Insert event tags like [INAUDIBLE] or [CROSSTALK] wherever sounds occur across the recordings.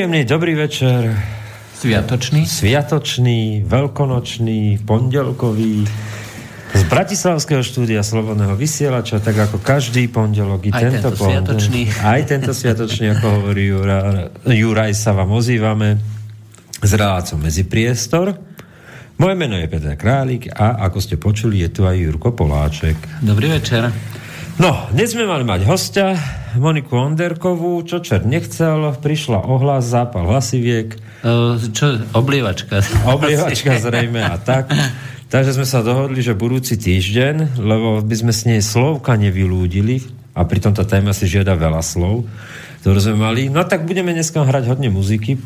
Príjemný dobrý večer. Sviatočný. Sviatočný, veľkonočný, pondelkový. Z Bratislavského štúdia Slobodného vysielača, tak ako každý pondelok i Aj tento, tento sviatočný. Aj tento sviatočný, ako hovorí Jura, Juraj, sa vám ozývame z relácom medzi priestor. Moje meno je Peter Králik a ako ste počuli, je tu aj Jurko Poláček. Dobrý večer. No, dnes sme mali mať hostia, Moniku Onderkovú, čo čert nechcel, prišla ohlas, zápal hlasiviek. Uh, čo, oblievačka. Oblievačka [LAUGHS] zrejme a tak. Takže sme sa dohodli, že budúci týždeň, lebo by sme s nej slovka nevylúdili, a pritom tá téma si žiada veľa slov, ktoré sme mali, no tak budeme dneska hrať hodne muziky,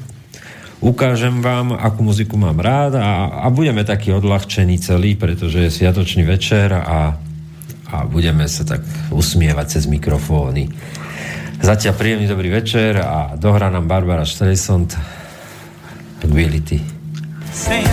ukážem vám, akú muziku mám rád a, a budeme takí odľahčení celý, pretože je sviatočný večer a a budeme sa tak usmievať cez mikrofóny. Zatiaľ príjemný dobrý večer a dohrá nám Barbara Streisand Ability. Sing,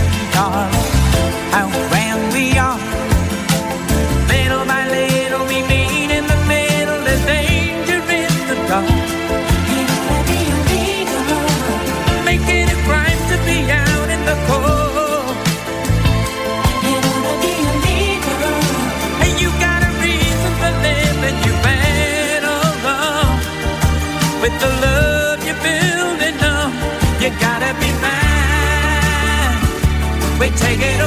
with the love you're building up. You gotta be mine. We take it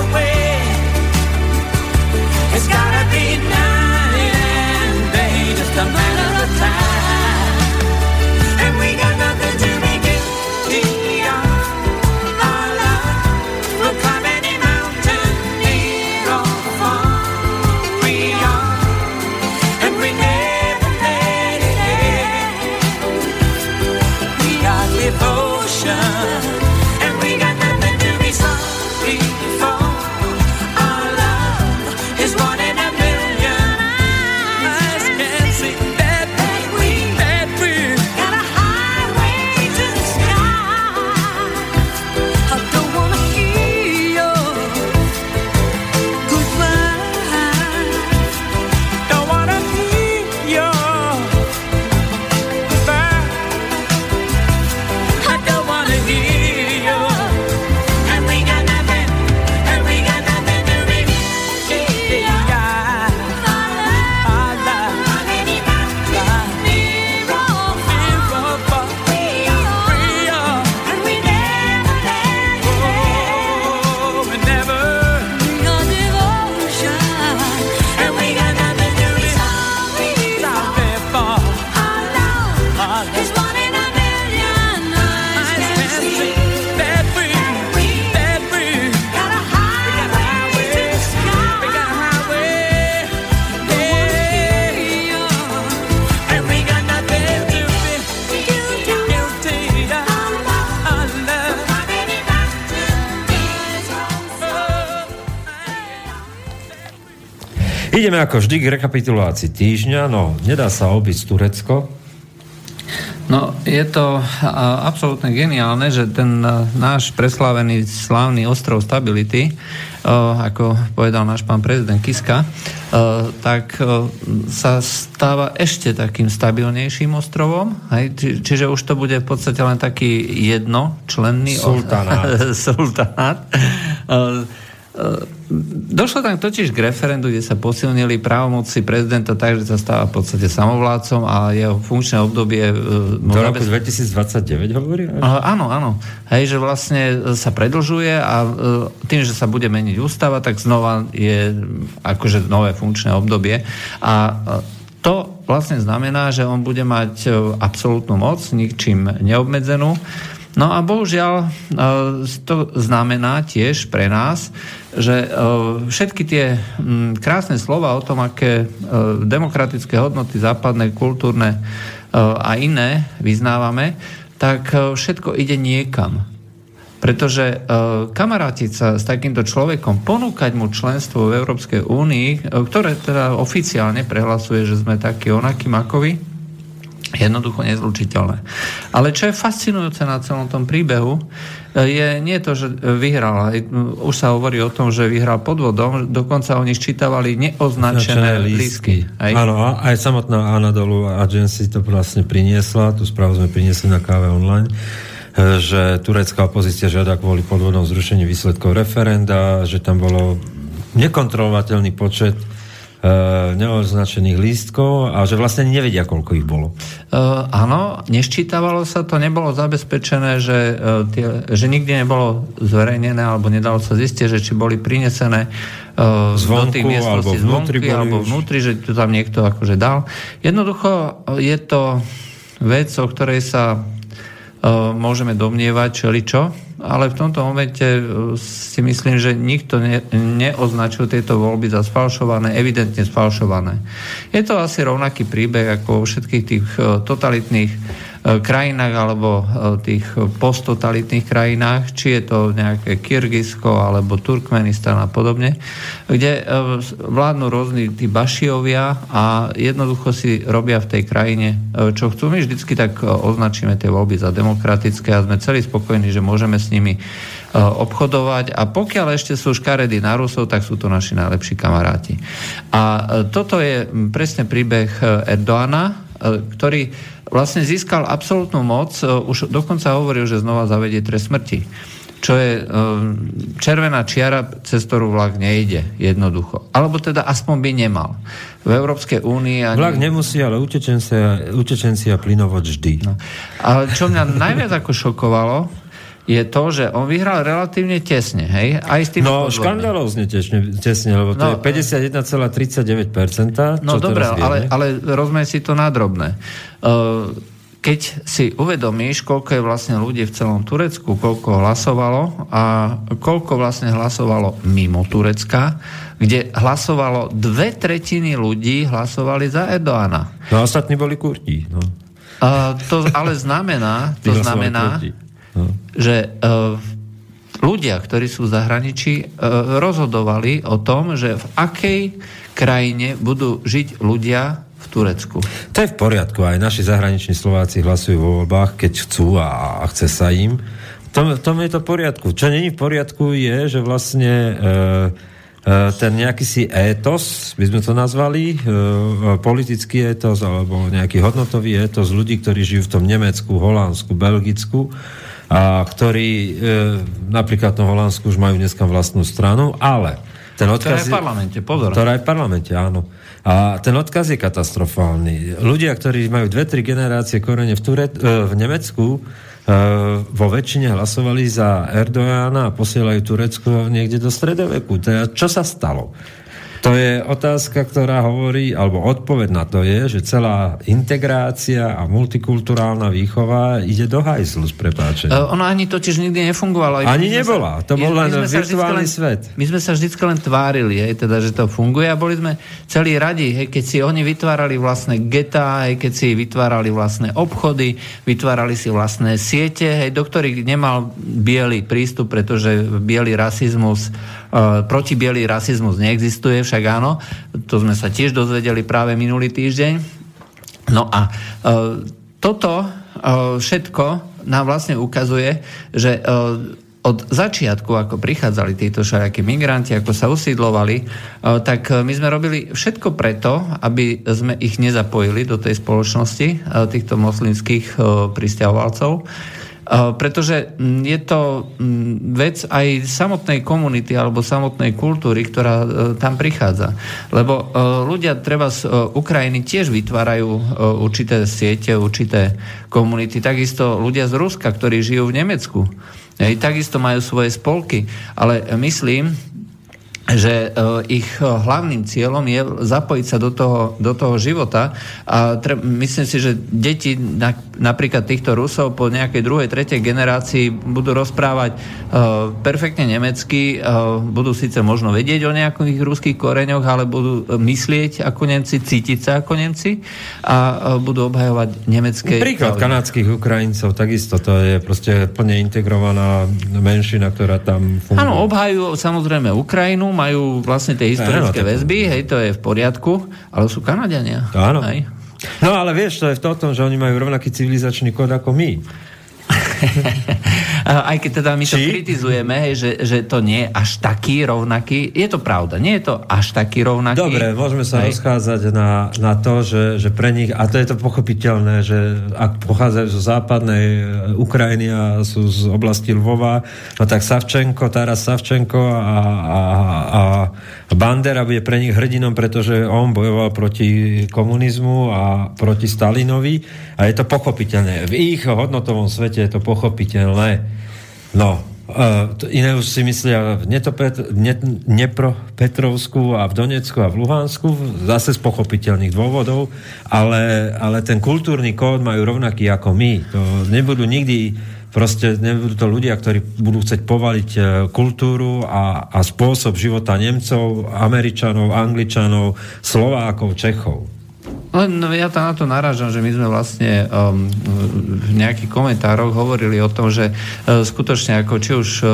Ideme ako vždy k rekapitulácii týždňa. No, nedá sa obiť Turecko. No, je to absolútne geniálne, že ten a, náš preslávený slávny ostrov Stability, a, ako povedal náš pán prezident Kiska, a, tak sa stáva ešte takým stabilnejším ostrovom. Hej? Či, čiže už to bude v podstate len taký jednočlenný sultanát. [LAUGHS] sultanát. A, Došlo tam totiž k referendu, kde sa posilnili právomoci prezidenta tak, že sa stáva v podstate samovládcom a jeho funkčné obdobie... E, Do roku bez... 2029 hovorí? Áno, áno. Hej, že vlastne sa predlžuje a uh, tým, že sa bude meniť ústava, tak znova je akože nové funkčné obdobie. A to vlastne znamená, že on bude mať absolútnu moc, ničím neobmedzenú No a bohužiaľ e, to znamená tiež pre nás, že e, všetky tie krásne slova o tom, aké e, demokratické hodnoty západné, kultúrne a iné vyznávame, tak všetko ide niekam. Pretože kamarátiť sa s takýmto človekom, ponúkať mu členstvo v Európskej únii, ktoré teda oficiálne prehlasuje, že sme takí onakí makovi, jednoducho nezlučiteľné. Ale čo je fascinujúce na celom tom príbehu, je nie to, že vyhral. Už sa hovorí o tom, že vyhral podvodom, dokonca oni ščítavali neoznačené lístky. Áno, aj samotná Anadolu Agency to vlastne priniesla, tú správu sme priniesli na káve online, že turecká opozícia žiada kvôli podvodom zrušení výsledkov referenda, že tam bolo nekontrolovateľný počet neoznačených lístkov a že vlastne nevedia, koľko ich bolo. Uh, áno, neščítavalo sa to, nebolo zabezpečené, že, uh, tie, že nikdy nebolo zverejnené alebo nedalo sa zistiť, že či boli prinesené uh, zvonku, do tých miestností zvonky alebo vnútri, že tu tam niekto akože dal. Jednoducho je to vec, o ktorej sa môžeme domnievať čeličo, ale v tomto momente e, si myslím, že nikto ne, neoznačil tieto voľby za sfalšované, evidentne sfalšované. Je to asi rovnaký príbeh ako vo všetkých tých e, totalitných E, krajinách alebo e, tých posttotalitných krajinách, či je to nejaké Kyrgyzsko alebo Turkmenistan a podobne, kde e, vládnu rôzni tí bašiovia a jednoducho si robia v tej krajine, čo chcú. My vždycky tak označíme tie voľby za demokratické a sme celí spokojní, že môžeme s nimi obchodovať a pokiaľ ešte sú škaredy na Rusov, tak sú to naši najlepší kamaráti. A toto je presne príbeh Erdoána, ktorý vlastne získal absolútnu moc, e, už dokonca hovoril, že znova zavedie trest smrti čo je e, červená čiara, cez ktorú vlak nejde jednoducho. Alebo teda aspoň by nemal. V Európskej únii... Ani... Vlak nemusí, ale utečenci, utečenci a plynovod vždy. No. Ale čo mňa najviac ako šokovalo, je to, že on vyhral relatívne tesne, hej? Aj s tým no, škandalózne tesne, tesne, lebo to no, je 51,39%. No dobre, ale, ale rozumej si to na drobné. Uh, keď si uvedomíš, koľko je vlastne ľudí v celom Turecku, koľko hlasovalo a koľko vlastne hlasovalo mimo Turecka, kde hlasovalo dve tretiny ľudí hlasovali za Erdoána. No ostatní boli kurti. No. Uh, to ale znamená, to znamená, kurti no. že uh, ľudia, ktorí sú v zahraničí, uh, rozhodovali o tom, že v akej krajine budú žiť ľudia v Turecku. To je v poriadku. Aj naši zahraniční Slováci hlasujú vo voľbách, keď chcú a, a chce sa im. Tom, tom je to v poriadku. Čo není v poriadku je, že vlastne uh, ten nejaký si étos, by sme to nazvali, politický étos alebo nejaký hodnotový étos ľudí, ktorí žijú v tom Nemecku, Holandsku, Belgicku, a ktorí e, napríklad na Holandsku už majú dneska vlastnú stranu, ale ten odkaz... Ktorá je v parlamente, pozor. Ktorá je v parlamente, áno. A ten odkaz je katastrofálny. Ľudia, ktorí majú dve, tri generácie korene v, Ture, e, v Nemecku, e, vo väčšine hlasovali za Erdoána a posielajú Turecko niekde do stredoveku. Teda, čo sa stalo? To je otázka, ktorá hovorí, alebo odpoveď na to je, že celá integrácia a multikulturálna výchova ide do hajzlu s prepáčením. Uh, ono ani totiž nikdy nefungovalo. Ani nebola, to bol len virtuálny len, svet. My sme sa vždy len tvárili, hej, teda, že to funguje a boli sme celí radi, hej, keď si oni vytvárali vlastné getá, hej, keď si vytvárali vlastné obchody, vytvárali si vlastné siete, hej, do ktorých nemal biely prístup, pretože biely rasizmus E, protibielý rasizmus neexistuje, však áno, to sme sa tiež dozvedeli práve minulý týždeň. No a e, toto e, všetko nám vlastne ukazuje, že od začiatku, ako prichádzali títo všelijakí migranti, ako sa usídlovali, tak my sme robili všetko preto, aby sme ich nezapojili do tej spoločnosti, týchto moslimských pristahovalcov. Pretože mm, je to mm, vec aj samotnej komunity alebo samotnej kultúry, ktorá e, tam prichádza. Lebo e, ľudia treba z Ukrajiny tiež vytvárajú určité siete, určité komunity. Takisto ľudia z Ruska, ktorí žijú v Nemecku. takisto majú svoje spolky. Ale myslím, že e, ich e, hlavným cieľom je zapojiť sa do toho, do toho života a tre, myslím si, že deti na, napríklad týchto Rusov po nejakej druhej, tretej generácii budú rozprávať uh, perfektne nemecky, uh, budú síce možno vedieť o nejakých ruských koreňoch, ale budú myslieť ako Nemci, cítiť sa ako Nemci a uh, budú obhajovať nemecké... Príklad kanadských Ukrajincov, takisto to je proste plne integrovaná menšina, ktorá tam funguje. Áno, obhajujú samozrejme Ukrajinu, majú vlastne tie historické no, väzby, hej, to je v poriadku, ale sú Kanadiania. Áno. Hej. No ale vieš, to je v tom, že oni majú rovnaký civilizačný kód ako my. [LAUGHS] Aj keď teda my to Či? kritizujeme, hej, že, že to nie je až taký rovnaký. Je to pravda, nie je to až taký rovnaký. Dobre, môžeme sa hej. rozchádzať na, na to, že, že pre nich, a to je to pochopiteľné, že ak pochádzajú zo západnej e, Ukrajiny a sú z oblasti Lvova, no tak Savčenko, Taras Savčenko a, a, a Bandera bude pre nich hrdinom, pretože on bojoval proti komunizmu a proti Stalinovi a je to pochopiteľné. V ich hodnotovom svete je to pochopiteľné. No, Uh, iné už si myslia v Dnepropetrovsku a v Donecku a v Luhansku, zase z pochopiteľných dôvodov, ale, ale ten kultúrny kód majú rovnaký ako my. To nebudú nikdy proste nebudú to ľudia, ktorí budú chcieť povaliť e, kultúru a, a spôsob života Nemcov, Američanov, Angličanov, Slovákov, Čechov. Len no, ja tam na to narážam, že my sme vlastne um, v nejakých komentároch hovorili o tom, že uh, skutočne ako či už uh,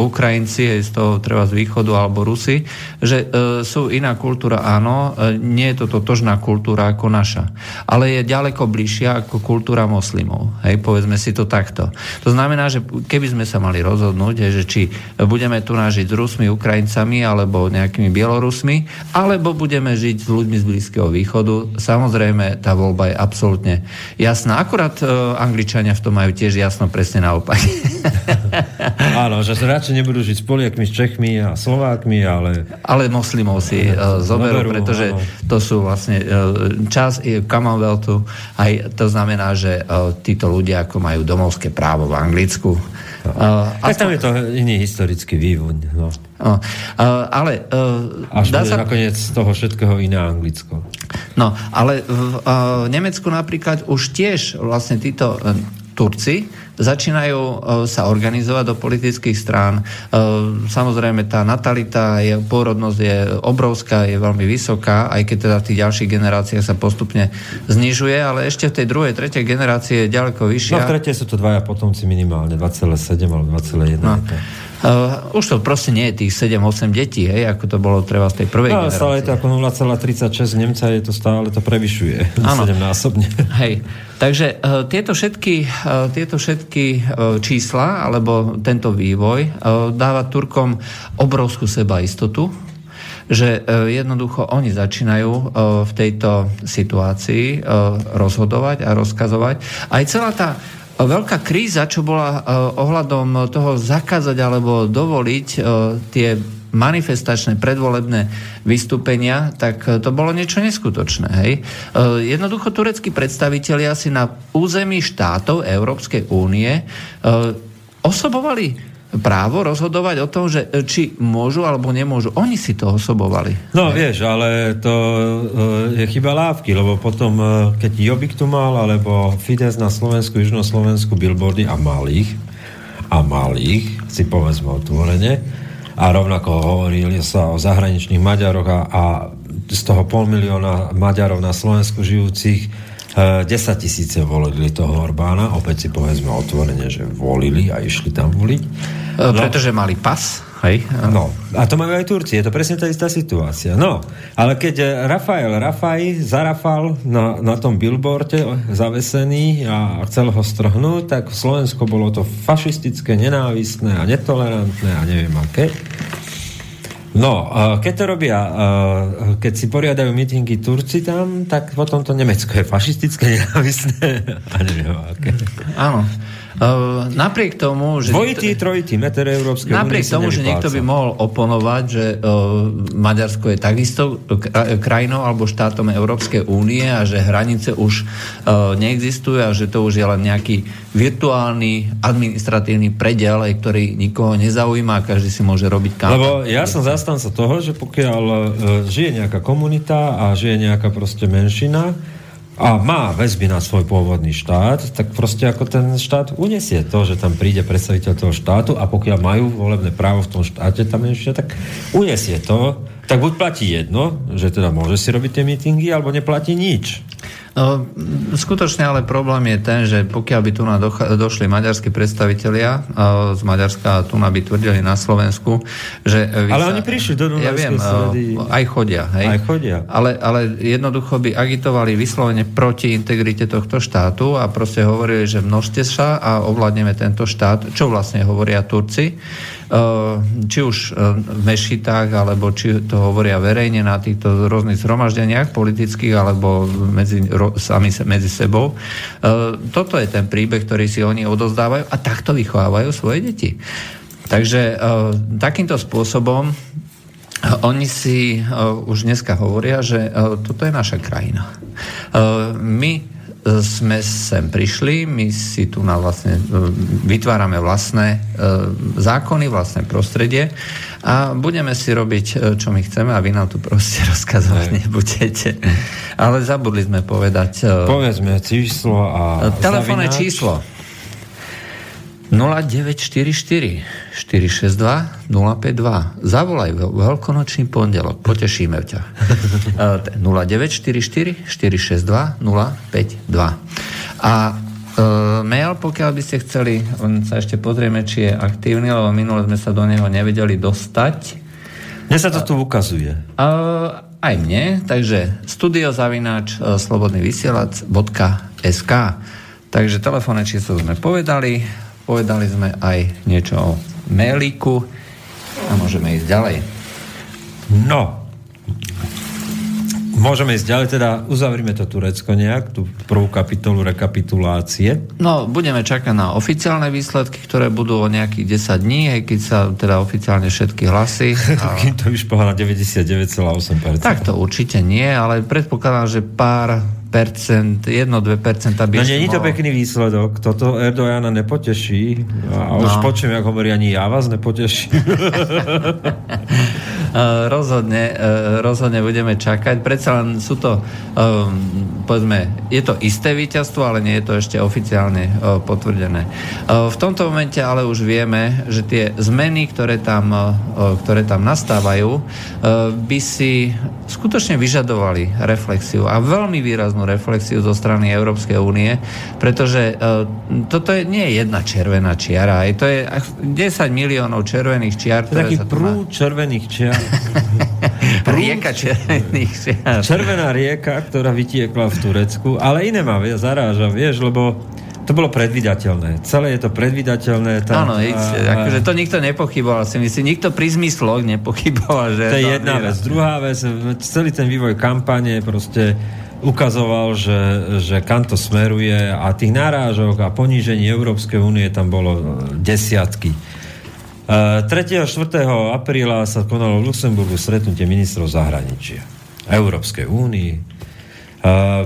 Ukrajinci, z toho treba z východu, alebo Rusi, že e, sú iná kultúra, áno, e, nie je to totožná kultúra ako naša, ale je ďaleko bližšia ako kultúra moslimov. Hej, povedzme si to takto. To znamená, že keby sme sa mali rozhodnúť, že či budeme tu nažiť s Rusmi, Ukrajincami, alebo nejakými Bielorusmi, alebo budeme žiť s ľuďmi z Blízkeho východu, samozrejme tá voľba je absolútne jasná. Akurát e, Angličania v tom majú tiež jasno presne naopak. [LAUGHS] [LAUGHS] Áno, že radšej nebudú žiť s Poliakmi, s Čechmi a Slovákmi, ale... Ale moslimov si uh, zoberú, zoberú, pretože áno. to sú vlastne uh, čas Commonwealthu, aj to znamená, že uh, títo ľudia ako majú domovské právo v Anglicku. Uh, tak tam je to iný historický vývoj. No. Uh, ale... Uh, Až dá sa... nakoniec z toho všetkého iné Anglicko. No, ale v uh, Nemecku napríklad už tiež vlastne títo uh, Turci začínajú e, sa organizovať do politických strán. E, samozrejme, tá natalita, je, pôrodnosť je obrovská, je veľmi vysoká, aj keď teda v tých ďalších generáciách sa postupne znižuje, ale ešte v tej druhej, tretej generácie je ďaleko vyššia. No v tretej sú to dvaja potomci minimálne, 2,7 alebo 2,1. No. Uh, už to proste nie je tých 7-8 detí, hej, ako to bolo treba z tej prvej no, generácie. stále je to ako 0,36 Nemca, je to stále to prevyšuje. Áno. [LAUGHS] 7 násobne. Hej. Takže uh, tieto všetky, uh, tieto všetky uh, čísla, alebo tento vývoj uh, dáva Turkom obrovskú sebaistotu, že uh, jednoducho oni začínajú v tejto situácii rozhodovať a rozkazovať. Aj celá tá veľká kríza, čo bola ohľadom toho zakázať alebo dovoliť tie manifestačné predvolebné vystúpenia, tak to bolo niečo neskutočné. Hej? Uh, jednoducho tureckí predstavitelia si na území štátov Európskej únie osobovali právo rozhodovať o tom, že e, či môžu alebo nemôžu. Oni si to osobovali. No vieš, ale to e, je chyba lávky, lebo potom, e, keď Jobik tu mal, alebo Fides na Slovensku, Južnoslovensku billboardy a malých, a malých, si povedzme otvorene, a rovnako hovorili sa o zahraničných Maďaroch a, a z toho pol milióna Maďarov na Slovensku žijúcich 10 tisíce volili toho Orbána, opäť si povedzme otvorene, že volili a išli tam voliť. No, Pretože mali pas, hej? No, a to majú aj Turci, je to presne tá istá situácia. No, ale keď Rafael Rafaj zarafal na, na tom billboarde zavesený a chcel ho strhnúť, tak v Slovensku bolo to fašistické, nenávistné a netolerantné a neviem aké. No, keď to robia, keď si poriadajú mítingy Turci tam, tak potom to Nemecko je fašistické, nenávisné [LAUGHS] a neviem aké. Áno. Uh, napriek tomu, že... Dvojitý, niekto, trojitý meter Európskej Napriek tomu, že niekto by mohol oponovať, že uh, Maďarsko je takisto krajinou alebo štátom Európskej únie a že hranice už uh, neexistujú a že to už je len nejaký virtuálny administratívny predel, ktorý nikoho nezaujíma a každý si môže robiť kam. Lebo ja som zastanca toho, že pokiaľ uh, žije nejaká komunita a žije nejaká proste menšina, a má väzby na svoj pôvodný štát, tak proste ako ten štát unesie to, že tam príde predstaviteľ toho štátu a pokiaľ majú volebné právo v tom štáte tam ešte, tak unesie to, tak buď platí jedno, že teda môže si robiť tie mítingy, alebo neplatí nič. No, skutočne ale problém je ten, že pokiaľ by tu došli maďarskí predstavitelia z Maďarska tu na by tvrdili na Slovensku, že... Ale sa, oni prišli do Ja viem, stredy. aj chodia. Hej? Aj chodia. Ale, ale jednoducho by agitovali vyslovene proti integrite tohto štátu a proste hovorili, že množte sa a ovládneme tento štát, čo vlastne hovoria Turci či už eh, v mešitách, alebo či to hovoria verejne na týchto rôznych zhromaždeniach politických, alebo medzi, sami medzi sebou. Eh, toto je ten príbeh, ktorý si oni odozdávajú a takto vychovávajú svoje deti. Takže takýmto spôsobom oni si už dneska hovoria, že toto je naša krajina. My sme sem prišli, my si tu na vlastne e, vytvárame vlastné e, zákony, vlastné prostredie a budeme si robiť, e, čo my chceme a vy nám tu proste [LAUGHS] rozkazovať ne. nebudete. Ale zabudli sme povedať... Povedzme číslo a... Telefónne číslo 0944 462 052. Zavolaj veľkonočný pondelok, potešíme ťa. 0944 462 052. A e, mail, pokiaľ by ste chceli, len sa ešte pozrieme, či je aktívny, lebo minule sme sa do neho nevedeli dostať. Mne sa to tu ukazuje. A, aj mne, takže studiozavináč e, slobodný vysielač.sk Takže telefónne číslo sme povedali, Povedali sme aj niečo o mailíku a môžeme ísť ďalej. No, Môžeme ísť ďalej, teda uzavrime to Turecko nejak, tú prvú kapitolu rekapitulácie. No, budeme čakať na oficiálne výsledky, ktoré budú o nejakých 10 dní, aj keď sa teda oficiálne všetky hlasy. [LAUGHS] A... Kým to už na 99,8%. Tak to určite nie, ale predpokladám, že pár percent, 1-2% by No nie je to pekný výsledok, toto Erdojana nepoteší a no. už počujem, ako hovorí, ani ja vás nepoteším. [LAUGHS] rozhodne, e, rozhodne budeme čakať. Predsa len sú to, um, povedzme, je to isté víťazstvo, ale nie je to ešte oficiálne potvrdené. V tomto momente ale už vieme, že tie zmeny, ktoré tam, ktoré tam nastávajú, by si skutočne vyžadovali reflexiu a veľmi výraznú reflexiu zo strany Európskej únie, pretože toto je, nie je jedna červená čiara, to je 10 miliónov červených čiar. To je taký prú červených čiar. [LAUGHS] rieka červených čiar. Červená rieka, ktorá vytiekla v Turecku, ale iné ma zaráža, vieš, lebo to bolo predvydateľné. Celé je to predvydateľné. Tá, Áno, a, akože to nikto nepochyboval, si myslím. Nikto pri zmysloch nepochyboval. Že to je jedna vec. Druhá vec, celý ten vývoj kampane proste ukazoval, že, že kam to smeruje a tých nárážok a ponížení Európskej únie tam bolo desiatky. 3. a 4. apríla sa konalo v Luxemburgu stretnutie ministrov zahraničia Európskej únii. E,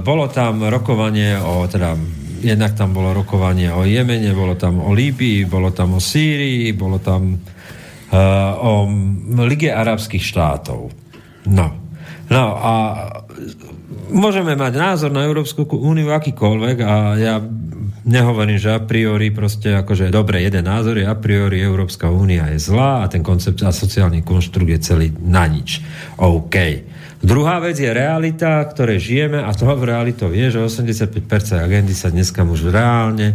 bolo tam rokovanie o, teda jednak tam bolo rokovanie o Jemene, bolo tam o Líbii, bolo tam o Sýrii, bolo tam uh, o Lige arabských štátov. No. No a môžeme mať názor na Európsku úniu akýkoľvek a ja nehovorím, že a priori proste akože dobre, jeden názor je a priori Európska únia je zlá a ten koncept a sociálny konštrukt je celý na nič. OK. Druhá vec je realita, ktoré žijeme a toho v realitou je, že 85% agendy sa dneska už reálne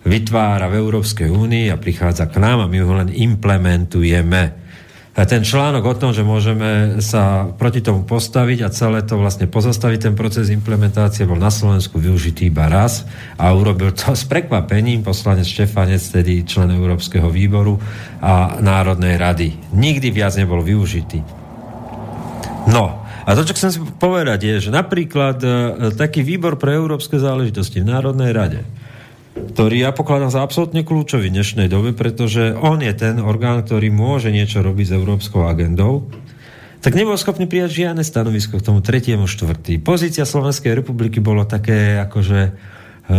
vytvára v Európskej únii a prichádza k nám a my ho len implementujeme. Ten článok o tom, že môžeme sa proti tomu postaviť a celé to vlastne pozastaviť, ten proces implementácie bol na Slovensku využitý iba raz a urobil to [LAUGHS] s prekvapením poslanec Štefanec, tedy člen Európskeho výboru a Národnej rady. Nikdy viac nebol využitý. No, a to, čo chcem si povedať, je, že napríklad e, taký výbor pre európske záležitosti v Národnej rade, ktorý ja pokladám za absolútne kľúčový v dnešnej dobe, pretože on je ten orgán, ktorý môže niečo robiť s európskou agendou, tak nebol schopný prijať žiadne stanovisko k tomu tretiemu štvrtý. Pozícia Slovenskej republiky bolo také akože uh, uh,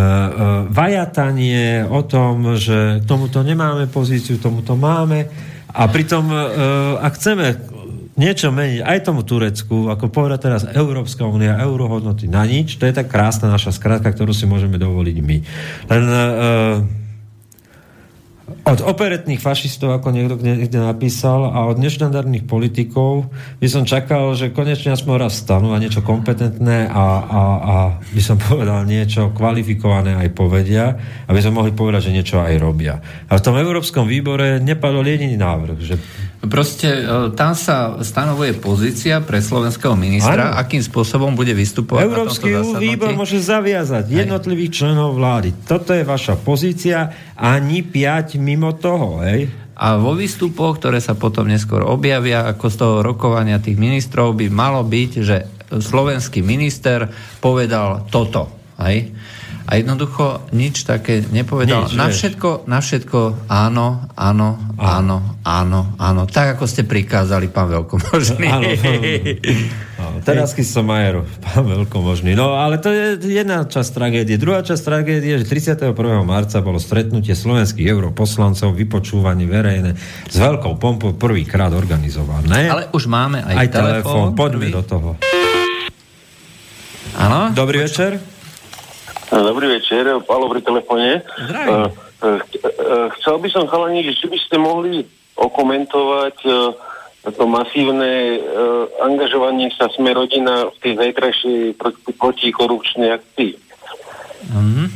vajatanie o tom, že tomuto nemáme pozíciu, tomuto máme a pritom, uh, ak chceme niečo meniť aj tomu Turecku, ako povedať teraz Európska únia, eurohodnoty na nič, to je tak krásna naša skratka, ktorú si môžeme dovoliť my. Len uh, od operetných fašistov, ako niekto niekde napísal, a od neštandardných politikov by som čakal, že konečne aspoň raz stanú a niečo kompetentné a, a, a by som [LAUGHS] povedal niečo kvalifikované aj povedia, aby sme mohli povedať, že niečo aj robia. A v tom Európskom výbore nepadol jediný návrh, že Proste e, tam sa stanovuje pozícia pre slovenského ministra, ano. akým spôsobom bude vystupovať Európsky výbor môže zaviazať Hej. jednotlivých členov vlády. Toto je vaša pozícia, ani piať mimo toho. Hej? A vo výstupoch, ktoré sa potom neskôr objavia, ako z toho rokovania tých ministrov, by malo byť, že slovenský minister povedal toto. Hej? A jednoducho nič také nepovedal. Nič, na, všetko, na všetko áno, áno, áno, áno, áno. Tak, ako ste prikázali, pán Veľkomožný. Áno, áno. [LAUGHS] Teraz som Majer, pán Veľkomožný. No, ale to je jedna časť tragédie. Druhá časť tragédie, že 31. marca bolo stretnutie slovenských europoslancov, vypočúvanie verejné s veľkou pompou prvýkrát organizované. Ale už máme aj, aj telefón. Poďme prvý. do toho. Áno? Dobrý večer. Dobrý večer, Pálo pri telefóne. Uh, uh, chcel by som, chalani, že či by ste mohli okomentovať to masívne angažovanie sa sme rodina v tej zajtrajšej proti, protikorupčnej akcii. Mm-hmm.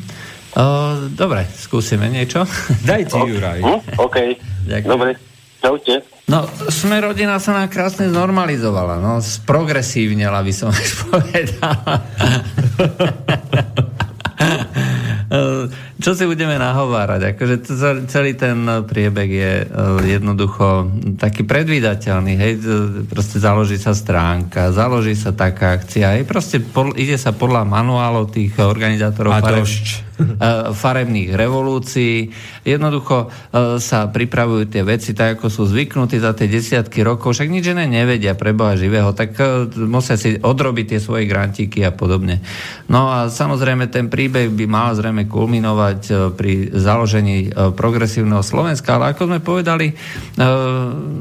Dobre, skúsime niečo. [LAUGHS] Dajte, okay. Juraj. Hm? OK, Ďakujem. dobre. Čaute. No, sme rodina sa nám krásne znormalizovala, no, sprogresívnela by som [LAUGHS] až [LAUGHS] [LAUGHS] uh, Čo si budeme nahovárať? Akože celý ten priebeh je e, jednoducho taký predvídateľný. Hej? Proste založí sa stránka, založí sa taká akcia. Hej? Proste pod, ide sa podľa manuálov tých organizátorov. Dosť [LAUGHS] Eh, farebných revolúcií. Jednoducho eh, sa pripravujú tie veci tak, ako sú zvyknutí za tie desiatky rokov. Však nič iné nevedia pre Boha živého, tak eh, musia si odrobiť tie svoje grantíky a podobne. No a samozrejme ten príbeh by mal zrejme kulminovať pri založení progresívneho Slovenska, ale ako sme povedali,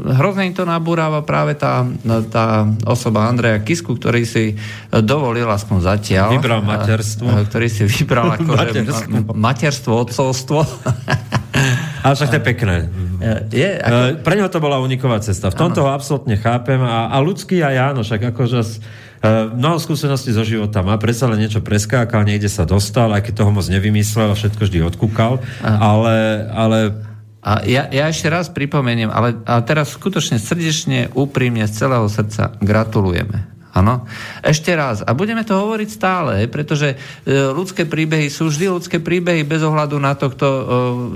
hrozne im to nabúráva práve tá, tá osoba Andreja Kisku, ktorý si dovolil aspoň zatiaľ. Vybral materstvo. Ktorý si vybral akože [LAUGHS] materstvo, odcovstvo. Ale však to je pekné. Je, ako... E, pre neho to bola uniková cesta. V tomto ho absolútne chápem. A, a ľudský aj áno, však akože uh, mnoho skúseností zo života má, predsa len niečo preskákal, niekde sa dostal, aj keď toho moc nevymyslel a všetko vždy odkúkal. Ale, ale a ja, ja ešte raz pripomeniem, ale a teraz skutočne srdečne, úprimne, z celého srdca gratulujeme. Áno. Ešte raz. A budeme to hovoriť stále, pretože e, ľudské príbehy sú vždy ľudské príbehy bez ohľadu na to, kto, e,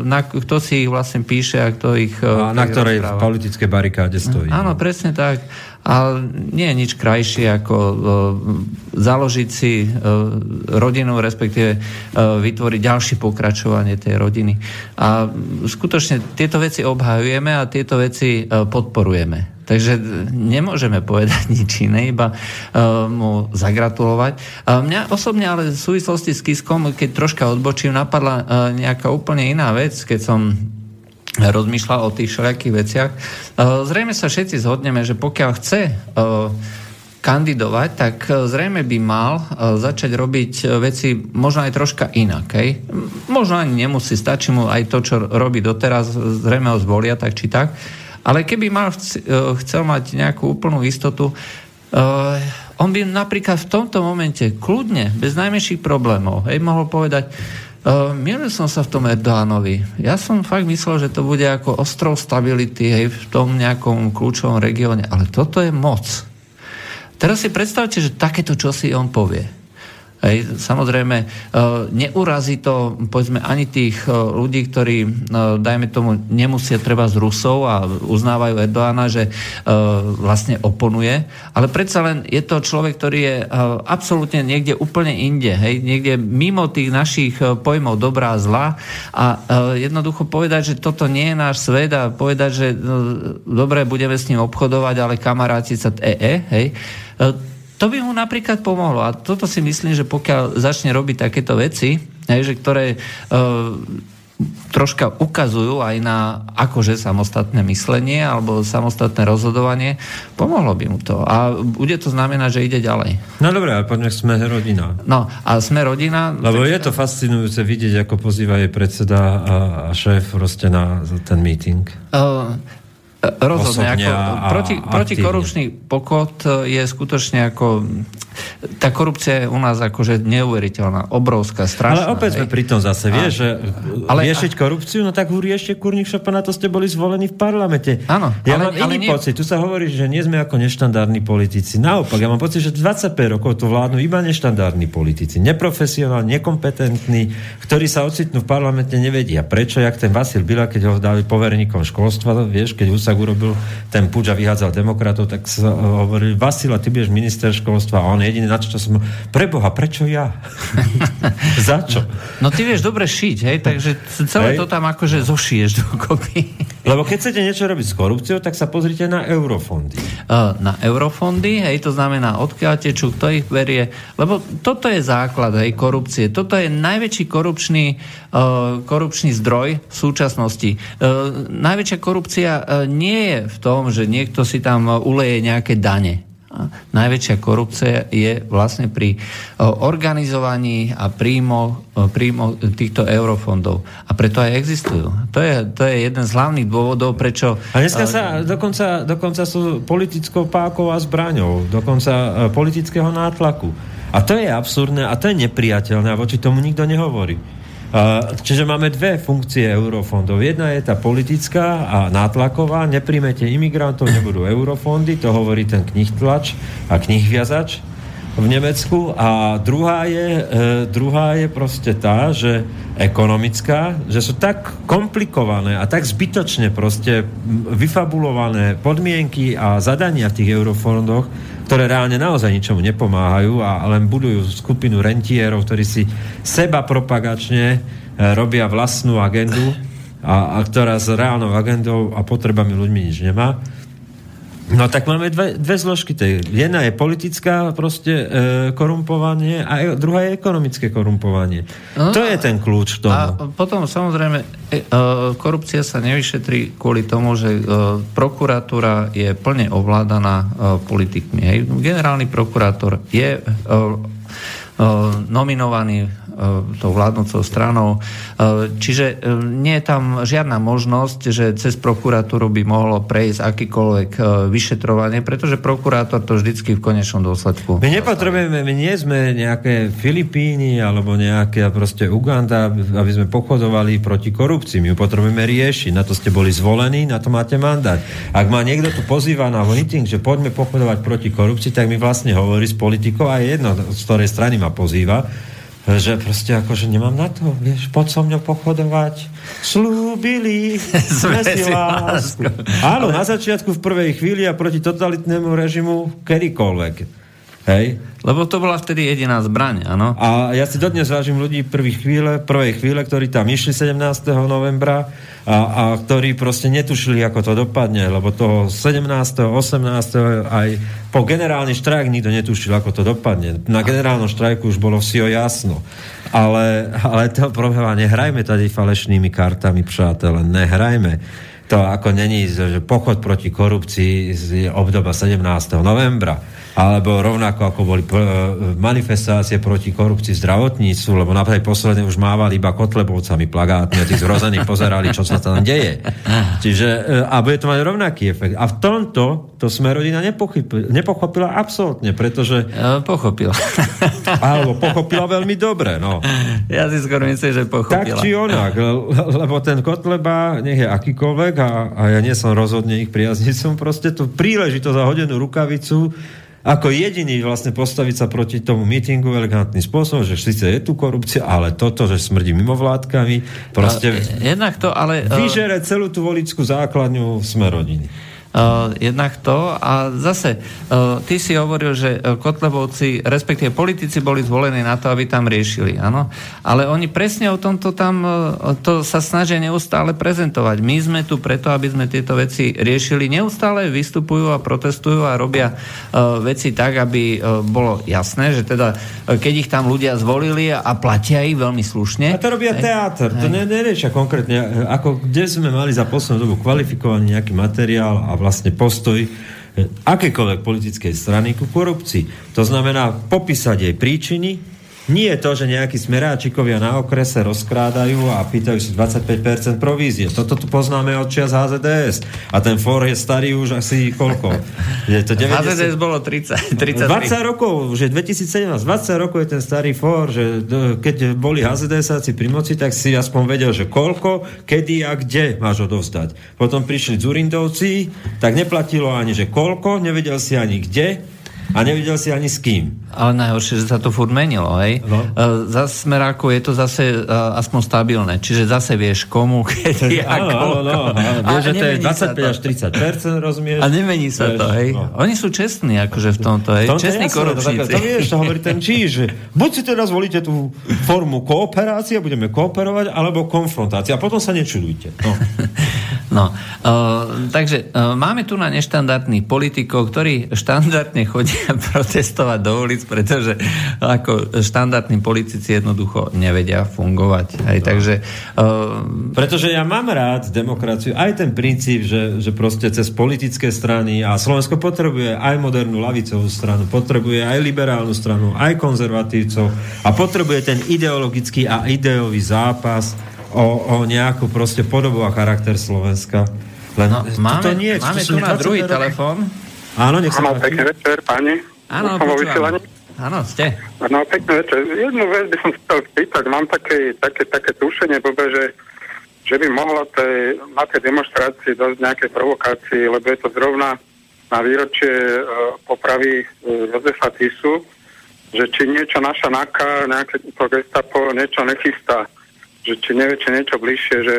na, kto si ich vlastne píše a kto ich... E, a na ktorej rozpráva. politické barikáde stojí. Áno, presne tak. A nie je nič krajšie ako založiť si rodinu, respektíve vytvoriť ďalšie pokračovanie tej rodiny. A skutočne tieto veci obhajujeme a tieto veci podporujeme. Takže nemôžeme povedať [LAUGHS] nič iné, iba uh, mu zagratulovať. Uh, mňa osobne ale v súvislosti s Kiskom, keď troška odbočím, napadla uh, nejaká úplne iná vec, keď som rozmýšľal o tých všelijakých veciach. Zrejme sa všetci zhodneme, že pokiaľ chce kandidovať, tak zrejme by mal začať robiť veci možno aj troška inak. Hej? Možno ani nemusí, stačí mu aj to, čo robí doteraz, zrejme ho zvolia tak či tak. Ale keby mal eh, chcel mať nejakú úplnú istotu, uh, on by napríklad v tomto momente kľudne, bez najmenších problémov, hej, mohol povedať, uh, milil som sa v tom Erdoánovi. Ja som fakt myslel, že to bude ako ostrov stability hej, v tom nejakom kľúčovom regióne, ale toto je moc. Teraz si predstavte, že takéto čosi on povie. Hej, samozrejme, e, neurazí to, povedzme, ani tých e, ľudí, ktorí, e, dajme tomu, nemusia treba z Rusov a uznávajú Erdoána, že vlastne oponuje, ale predsa len je to človek, ktorý je absolútne niekde úplne inde, hej, niekde mimo tých našich pojmov dobrá a zla a jednoducho povedať, že toto nie je náš svet a povedať, že dobre, budeme s ním obchodovať, ale kamaráti sa e, hej, to by mu napríklad pomohlo. A toto si myslím, že pokiaľ začne robiť takéto veci, hej, že ktoré uh, troška ukazujú aj na akože samostatné myslenie alebo samostatné rozhodovanie, pomohlo by mu to. A bude to znamenať, že ide ďalej. No dobré, ale poďme sme rodina. No a sme rodina... Lebo je to fascinujúce vidieť, ako pozýva jej predseda a, a šéf proste na ten meeting. Uh, Rozhodne. Ako, proti, protikorupčný pokot je skutočne ako tá korupcia je u nás akože neuveriteľná, obrovská, strašná. Ale opäť sme pri tom zase, vieš, že ale, riešiť korupciu, no tak riešte kurník šopa, na to ste boli zvolení v parlamente. Áno. Ja ale, mám ale iný nie... pocit, tu sa hovorí, že nie sme ako neštandardní politici. Naopak, ja mám pocit, že 25 rokov to vládnu iba neštandardní politici. Neprofesionálni, nekompetentní, ktorí sa ocitnú v parlamente, nevedia prečo, jak ten Vasil Bila, keď ho dali poverníkom školstva, vieš, keď Husak urobil ten puč a vyhádzal demokratov, tak sa hovorili, Vasila, ty budeš minister školstva a on jediný, na čo som... Preboha, prečo ja? [LAUGHS] Za čo? No ty vieš dobre šiť, hej, takže celé hej. to tam akože zošiješ dokopy. Lebo keď chcete niečo robiť s korupciou, tak sa pozrite na eurofondy. Uh, na eurofondy, hej, to znamená odkiaľ tečú, kto ich berie, lebo toto je základ, hej, korupcie. Toto je najväčší korupčný, uh, korupčný zdroj v súčasnosti. Najväčšia korupcia nie je v tom, že niekto si tam uleje nejaké dane najväčšia korupcia je vlastne pri organizovaní a príjmo, príjmo týchto eurofondov. A preto aj existujú. To je, to je jeden z hlavných dôvodov, prečo... A dneska sa dokonca, dokonca sú politickou pákou a zbraňou, dokonca politického nátlaku. A to je absurdné a to je nepriateľné a voči tomu nikto nehovorí. Čiže máme dve funkcie eurofondov. Jedna je tá politická a nátlaková. Nepríjmete imigrantov, nebudú eurofondy, to hovorí ten knihtlač a knihviazač v Nemecku. A druhá je, e, druhá je proste tá, že ekonomická, že sú tak komplikované a tak zbytočne proste vyfabulované podmienky a zadania v tých eurofondoch, ktoré reálne naozaj ničomu nepomáhajú a len budujú skupinu rentierov, ktorí si seba propagačne e, robia vlastnú agendu a, a ktorá s reálnou agendou a potrebami ľuďmi nič nemá. No tak máme dve, dve zložky. Tej. Jedna je politická proste e, korumpovanie a e, druhá je ekonomické korumpovanie. No, to je ten kľúč k tomu. A potom samozrejme e, e, korupcia sa nevyšetrí kvôli tomu, že e, prokuratúra je plne ovládaná e, politikmi. Hej. Generálny prokurátor je e, e nominovaný tou vládnúcou stranou. E, čiže e, nie je tam žiadna možnosť, že cez prokuratúru by mohlo prejsť akýkoľvek vyšetrovanie, pretože prokurátor to vždycky v konečnom dôsledku. My nepotrebujeme, my nie sme nejaké Filipíny alebo nejaké proste Uganda, aby sme pochodovali proti korupcii. My ju potrebujeme riešiť. Na to ste boli zvolení, na to máte mandát. Ak ma niekto tu pozýva na meeting, že poďme pochodovať proti korupcii, tak mi vlastne hovorí s politikou a je jedno, z ktorej strany ma pozýva že proste akože nemám na to, vieš, poď so mňou pochodovať. Slúbili [LAUGHS] sme si lásku. Áno, na začiatku v prvej chvíli a proti totalitnému režimu kedykoľvek. Hej. Lebo to bola vtedy jediná zbraň, áno. A ja si dodnes vážim ľudí prvých chvíle, prvej chvíle, ktorí tam išli 17. novembra a, a ktorí proste netušili, ako to dopadne, lebo toho 17. 18. aj po generálny štrajk nikto netušil, ako to dopadne. Na generálnom štrajku už bolo vsio jasno. Ale, ale to problém, nehrajme tady falešnými kartami, přátelé, nehrajme to ako není, že pochod proti korupcii z obdoba 17. novembra alebo rovnako ako boli pr- manifestácie proti korupcii zdravotníctvu, lebo napríklad posledne už mávali iba kotlebovcami plagátmi a tí zrození pozerali, čo sa tam deje. Čiže, e, a bude to mať rovnaký efekt. A v tomto to sme rodina nepochopila, nepochopila absolútne, pretože... Ja, pochopila. [LAUGHS] Alebo pochopila veľmi dobre, no. Ja si skoro myslím, že pochopila. Tak či onak, lebo ten Kotleba, nech je akýkoľvek, a, a ja nie som rozhodne ich priaznicom, proste tú príležitosť za hodenú rukavicu ako jediný vlastne postaviť sa proti tomu mítingu elegantným spôsobom, že síce je tu korupcia, ale toto, že smrdí mimovládkami, proste jednak to, ale... Vyžere celú tú volickú základňu sme rodiny. Uh, jednak to a zase uh, ty si hovoril, že Kotlebovci, respektíve politici boli zvolení na to, aby tam riešili, áno. Ale oni presne o tomto tam uh, to sa snažia neustále prezentovať. My sme tu preto, aby sme tieto veci riešili. Neustále vystupujú a protestujú a robia uh, veci tak, aby uh, bolo jasné, že teda uh, keď ich tam ľudia zvolili a platia ich veľmi slušne. A to robia teatr. To ne, neriešia konkrétne, ako kde sme mali za poslednú dobu kvalifikovaný nejaký materiál a vlastne postoj e, akékoľvek politickej strany ku korupcii. To znamená popísať jej príčiny, nie je to, že nejakí smeráčikovia na okrese rozkrádajú a pýtajú si 25% provízie. Toto tu poznáme od čias HZDS. A ten for je starý už asi koľko? Je to [LAUGHS] 90... HZDS bolo 30, 33. 20 rokov, že 2017, 20 rokov je ten starý for, že keď boli HZDSáci pri moci, tak si aspoň vedel, že koľko, kedy a kde máš odovzdať. Potom prišli Zurindovci, tak neplatilo ani, že koľko, nevedel si ani kde, a nevidel si ani s kým. Ale najhoršie, že sa to furt menilo, hej? No. Uh, za smeráku je to zase uh, aspoň stabilné. Čiže zase vieš komu, [LAUGHS] kedy a koľko. No, no, no. Vieš, že to je 25 až 30% rozumieš? A nemení sa vieš, to, hej? No. Oni sú čestní, akože v tomto, hej? Tomto Čestní korupčníci. To, to vieš, to hovorí ten číž, že buď si teraz volíte tú formu kooperácie, budeme kooperovať, alebo konfrontácia. A potom sa nečudujte. No. [LAUGHS] No, uh, takže uh, máme tu na neštandardných politikov, ktorí štandardne chodia [LAUGHS] protestovať do ulic, pretože ako štandardní politici jednoducho nevedia fungovať. Hej, no. takže, uh, pretože ja mám rád demokraciu, aj ten princíp, že, že proste cez politické strany a Slovensko potrebuje aj modernú lavicovú stranu, potrebuje aj liberálnu stranu, aj konzervatívcov a potrebuje ten ideologický a ideový zápas o, o nejakú proste podobu a charakter Slovenska. Len no, máme, to nie, máme tu na druhý telefón. Áno, nech sa Áno, pekný večer, páni. Áno, Áno, ste. No, pekný večer. Jednu vec by som chcel spýtať. Mám také, také, také tušenie, bobe, že, že by mohlo tej, na tej demonstrácii dosť nejaké provokácii, lebo je to zrovna na výročie uh, popravy uh, Jozefa Tisu, že či niečo naša NAKA, nejaké to gestapo niečo nechystá či či niečo bližšie, že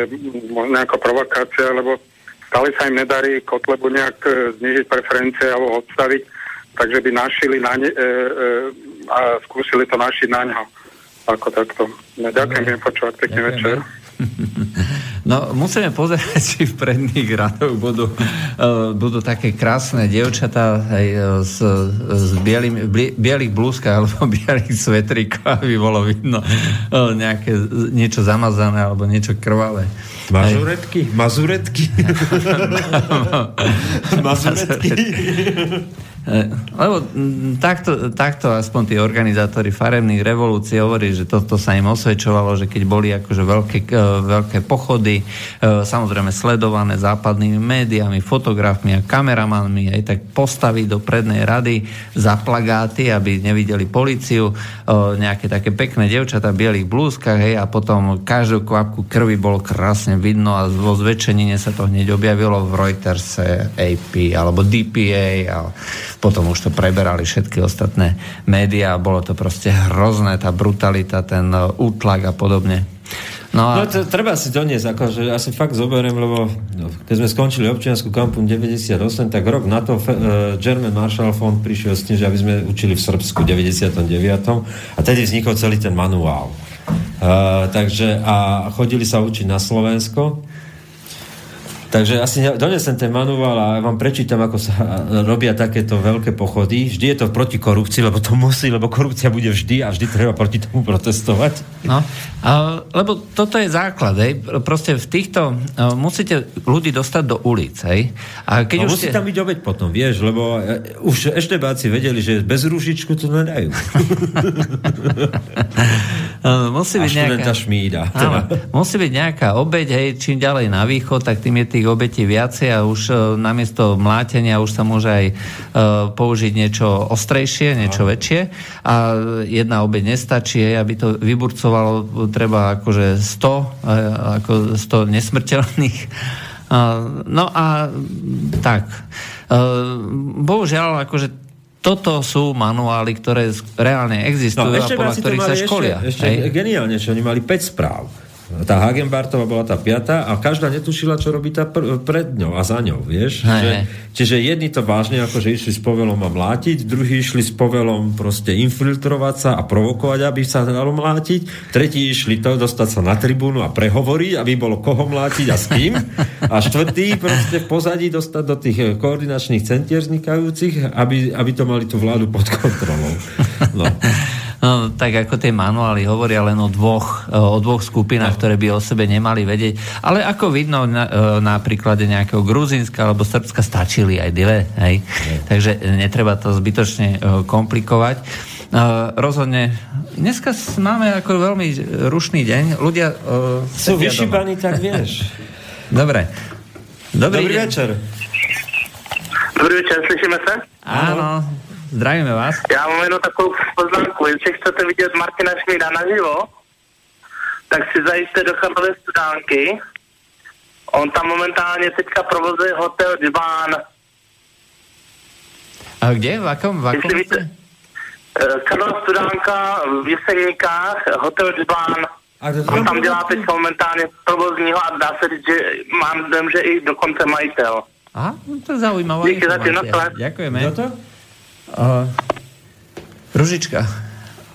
možno nejaká provokácia, lebo stále sa im nedarí Kotlebu nejak e, znižiť preferencie alebo odstaviť, takže by našili na ne, e, e, a skúsili to našiť na neho. Ako takto. No, ďakujem, viem počúvať. Pekný večer. [LAUGHS] No, musíme pozerať, či v predných radoch budú, uh, budú také krásne dievčatá aj, uh, s, s bielým, blie, bielých blúzkach alebo [LAUGHS] bielých svetrikov, aby bolo vidno uh, nejaké, niečo zamazané alebo niečo krvavé. Mazuretky? [LAUGHS] Mazuretky? Mazuretky? Eh, lebo takto, takto aspoň tí organizátori farebných revolúcií hovorí, že toto sa im osvedčovalo, že keď boli akože veľké, eh, veľké pochody, eh, samozrejme sledované západnými médiami, fotografmi a kameramanmi, aj tak postaviť do prednej rady za plagáty, aby nevideli policiu, nejaké také pekné devčatá v bielých blúzkach, hej, a potom každú kvapku krvi bolo krásne vidno a vo zväčšenine sa to hneď objavilo v Reuterse, AP alebo DPA a potom už to preberali všetky ostatné médiá, bolo to proste hrozné, tá brutalita, ten e, útlak a podobne. No, a... no to, treba si doniesť, akože ja si fakt zoberiem, lebo no, keď sme skončili občianskú kampum 98, tak rok na to uh, German Marshall Fond prišiel s tým, že aby sme učili v Srbsku 99. A tedy vznikol celý ten manuál. Uh, takže a chodili sa učiť na Slovensko Takže asi donesem ten manuál a vám prečítam, ako sa robia takéto veľké pochody. Vždy je to proti korupcii, lebo to musí, lebo korupcia bude vždy a vždy treba proti tomu protestovať. No, a, lebo toto je základ, hej. Proste v týchto uh, musíte ľudí dostať do ulic, hej. A keď no, už musí ste... tam byť obeď potom, vieš, lebo uh, už eštebáci vedeli, že bez rúžičku to nedajú. [LAUGHS] musí byť nejaká... šmída. Áno, musí byť nejaká obeď, hej, čím ďalej na východ, tak tým je tých obetí viacej a už uh, namiesto mlátenia už sa môže aj uh, použiť niečo ostrejšie, niečo väčšie a jedna obeď nestačí, aby to vyburcovalo, treba akože 100, uh, ako 100 nesmrteľných no a tak. Bohužiaľ, akože toto sú manuály, ktoré reálne existujú no, a podľa ktorých sa školia. Ešte, ešte geniálne, že oni mali 5 správ Tá Hagenbartová bola tá piata a každá netušila, čo robí tá pr- pred ňou a za ňou, vieš? Hej, Že, hej. čiže jedni to vážne akože išli s povelom a mlátiť, druhí išli s povelom proste infiltrovať sa a provokovať, aby sa dalo mlátiť, tretí išli to dostať sa na tribúnu a prehovoriť, aby bolo koho mlátiť a s kým. A štvrtý proste v pozadí dostať do tých eh, koordinačných centier vznikajúcich, aby, aby to mali tú vládu pod kontrolou. No. No, tak ako tie manuály hovoria len o dvoch, o dvoch skupinách, ktoré by o sebe nemali vedieť. Ale ako vidno na, e, na príklade nejakého Gruzínska alebo Srbska stačili aj dve. Hej? Takže netreba to zbytočne e, komplikovať. E, rozhodne, dneska máme ako veľmi rušný deň. Ľudia e, Sú vyšíbaní, tak vieš. [LAUGHS] Dobre. Dobrý, Dobrý deň. večer. Dobrý večer, slyšíme se? Áno, zdravíme vás. Já mám jenom takovou poznámku. Jestli chcete vidět Martina Šmída naživo, tak si zajiste do Charlové studánky. On tam momentálně teďka provozuje hotel Dván. A kde? V akom? V akom víte, eh, Karlova studánka v Jeseníkách, hotel. A to- On tam dělá teď momentálně provozního a dá se říct, že mám dojem, že i dokonce majitel. Aha, no to je zaujímavá Díky za. Ďakujeme. Kto to? Uh, Ružička.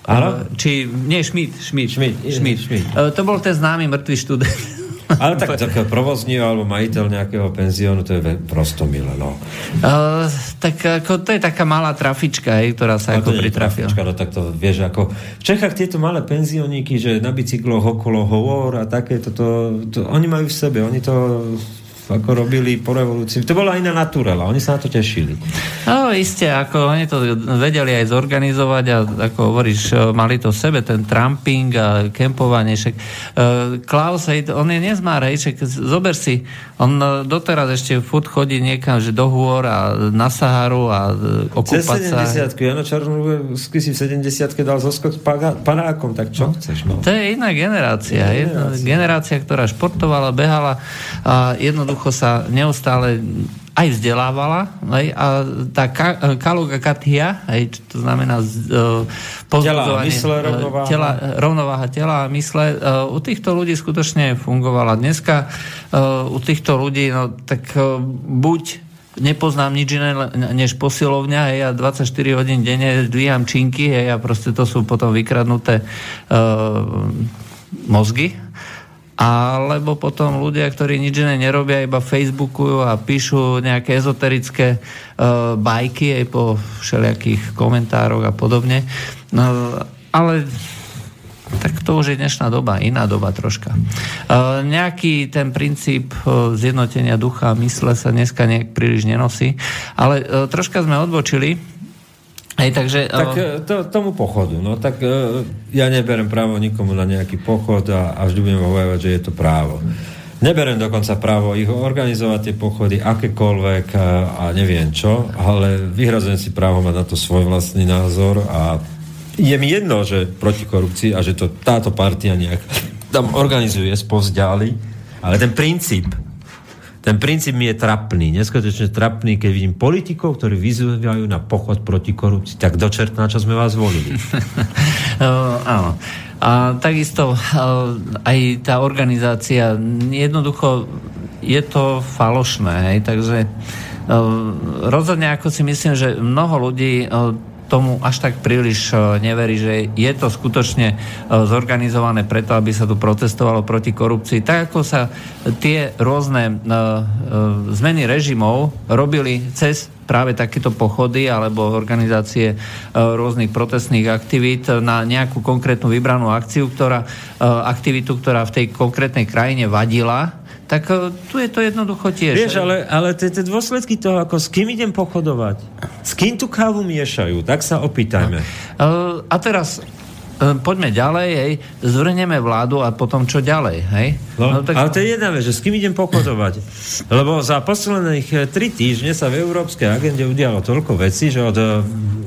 Áno? Uh, či, nie, Šmíd. Šmíd. Šmíd, Šmíd. Šmíd. Uh, to bol ten známy mŕtvý študent. [LAUGHS] Ale tak, tak provozní alebo majiteľ nejakého penziónu, to je ve- prostomilé, no. Uh, tak ako, to je taká malá trafička, hej, ktorá sa A ako pritrafila. trafička, no tak to vieš, ako v Čechách tieto malé penzioníky, že na bicykloch okolo hovor a takéto, to, to, oni majú v sebe, oni to ako robili po revolúcii. To bola iná naturela, oni sa na to tešili. No, iste, ako oni to vedeli aj zorganizovať a ako hovoríš, e, mali to v sebe, ten tramping a kempovanie. Však, uh, Klaus, on je nezmár, hej, však zober si, on e, doteraz ešte furt chodí niekam, že do hôr a na Saharu a e, okúpať sa. 70 Jano Čarnogórsky si v 70 dal zoskok s panákom, tak čo chceš, no? To je iná generácia. Jedna generácia. generácia, ktorá športovala, behala a jednoducho sa neustále aj vzdelávala aj, a tá ka, kaloga katia, aj, čo to znamená z, uh, pozbudzovanie, mysle, eh, rovnováha. tela, rovnováha tela a mysle, uh, u týchto ľudí skutočne fungovala. Dneska uh, u týchto ľudí, no tak uh, buď nepoznám nič iné než posilovňa, hej, ja 24 hodín denne dvíham činky, hej, a proste to sú potom vykradnuté uh, mozgy, alebo potom ľudia, ktorí nič iné nerobia, iba Facebookujú a píšu nejaké ezoterické uh, bajky aj po všelijakých komentároch a podobne. No, ale tak to už je dnešná doba, iná doba troška. Uh, nejaký ten princíp uh, zjednotenia ducha a mysle sa dneska nejak príliš nenosí, ale uh, troška sme odbočili. Hej, takže... Tak uh, e, to, tomu pochodu, no tak e, ja neberem právo nikomu na nejaký pochod a, a vždy budem hovojovať, že je to právo. Neberem dokonca právo ich organizovať tie pochody akékoľvek a, a neviem čo, ale vyhrazujem si právo mať na to svoj vlastný názor a je mi jedno, že proti korupcii a že to táto partia nejak tam organizuje spozďali, ale ten princíp ten princíp mi je trapný, neskutočne trapný, keď vidím politikov, ktorí vyzývajú na pochod proti korupcii. Tak do čertna, čo sme vás volili. [LAUGHS] Uh, áno. A takisto uh, aj tá organizácia, jednoducho je to falošné, hej, takže uh, rozhodne ako si myslím, že mnoho ľudí uh, tomu až tak príliš uh, neverí, že je to skutočne uh, zorganizované preto, aby sa tu protestovalo proti korupcii. Tak ako sa tie rôzne uh, zmeny režimov robili cez práve takéto pochody alebo organizácie e, rôznych protestných aktivít na nejakú konkrétnu vybranú akciu, ktorá, e, aktivitu, ktorá v tej konkrétnej krajine vadila, tak e, tu je to jednoducho tiež. Vieš, ale, ale tie tie dôsledky toho, ako s kým idem pochodovať, s kým tú kávu miešajú, tak sa opýtajme. E, A teraz e, poďme ďalej, hej, zvrneme vládu a potom čo ďalej, hej? No, tak... Ale to je jedna vec, že s kým idem pochodovať. Lebo za posledných eh, tri týždne sa v Európskej agende udialo toľko vecí, že od eh,